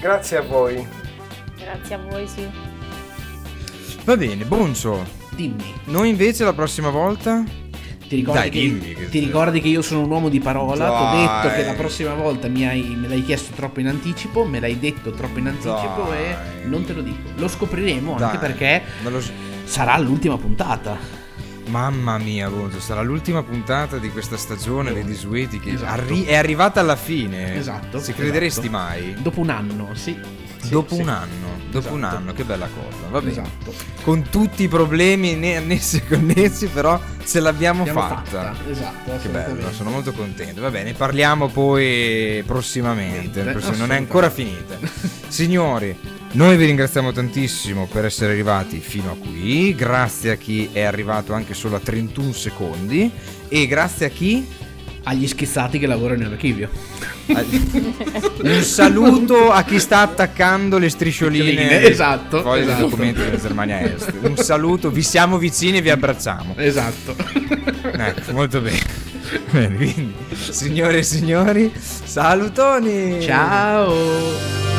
[SPEAKER 4] Grazie a voi.
[SPEAKER 3] Grazie a voi, sì.
[SPEAKER 2] Va bene, Bonzo,
[SPEAKER 1] Dimmi,
[SPEAKER 2] noi invece la prossima volta
[SPEAKER 1] ti ricordi,
[SPEAKER 2] Dai,
[SPEAKER 1] che,
[SPEAKER 2] dimmi che-
[SPEAKER 1] ti ricordi che io sono un uomo di parola? Ti ho detto che la prossima volta mi, hai- me l'hai chiesto troppo in anticipo, me l'hai detto troppo in anticipo
[SPEAKER 2] Dai.
[SPEAKER 1] e non te lo dico. Lo scopriremo anche
[SPEAKER 2] Dai,
[SPEAKER 1] perché
[SPEAKER 2] me lo-
[SPEAKER 1] sarà l'ultima puntata.
[SPEAKER 2] Mamma mia, Bonzo, sarà l'ultima puntata di questa stagione dei Disueti che
[SPEAKER 1] Esatto.
[SPEAKER 2] arri- è arrivata alla fine.
[SPEAKER 1] Esatto,
[SPEAKER 2] Si crederesti
[SPEAKER 1] esatto.
[SPEAKER 2] mai?
[SPEAKER 1] Dopo un anno, sì. Sì,
[SPEAKER 2] dopo
[SPEAKER 1] sì.
[SPEAKER 2] un anno, dopo un
[SPEAKER 1] Esatto.
[SPEAKER 2] anno, che bella cosa. Va bene.
[SPEAKER 1] Esatto.
[SPEAKER 2] Con tutti i problemi né annessi e connessi, però ce l'abbiamo
[SPEAKER 1] Abbiamo
[SPEAKER 2] fatta.
[SPEAKER 1] Esatto,
[SPEAKER 2] Che bello, sono molto contento. Va bene, parliamo poi prossimamente. Prossim- non è ancora finita. Signori, noi vi ringraziamo tantissimo per essere arrivati fino a qui. Grazie a chi è arrivato anche solo a 31 secondi. E grazie a chi.
[SPEAKER 1] Agli schizzati che lavorano in archivio.
[SPEAKER 2] Un saluto a chi sta attaccando le
[SPEAKER 1] striscioline. Esatto,
[SPEAKER 2] Poi
[SPEAKER 1] esatto.
[SPEAKER 2] dei documenti della Germania Est. Un saluto, vi siamo vicini e vi abbracciamo.
[SPEAKER 1] Esatto.
[SPEAKER 2] Ecco, molto bene. Bene, quindi, signore e signori, salutoni!
[SPEAKER 1] Ciao.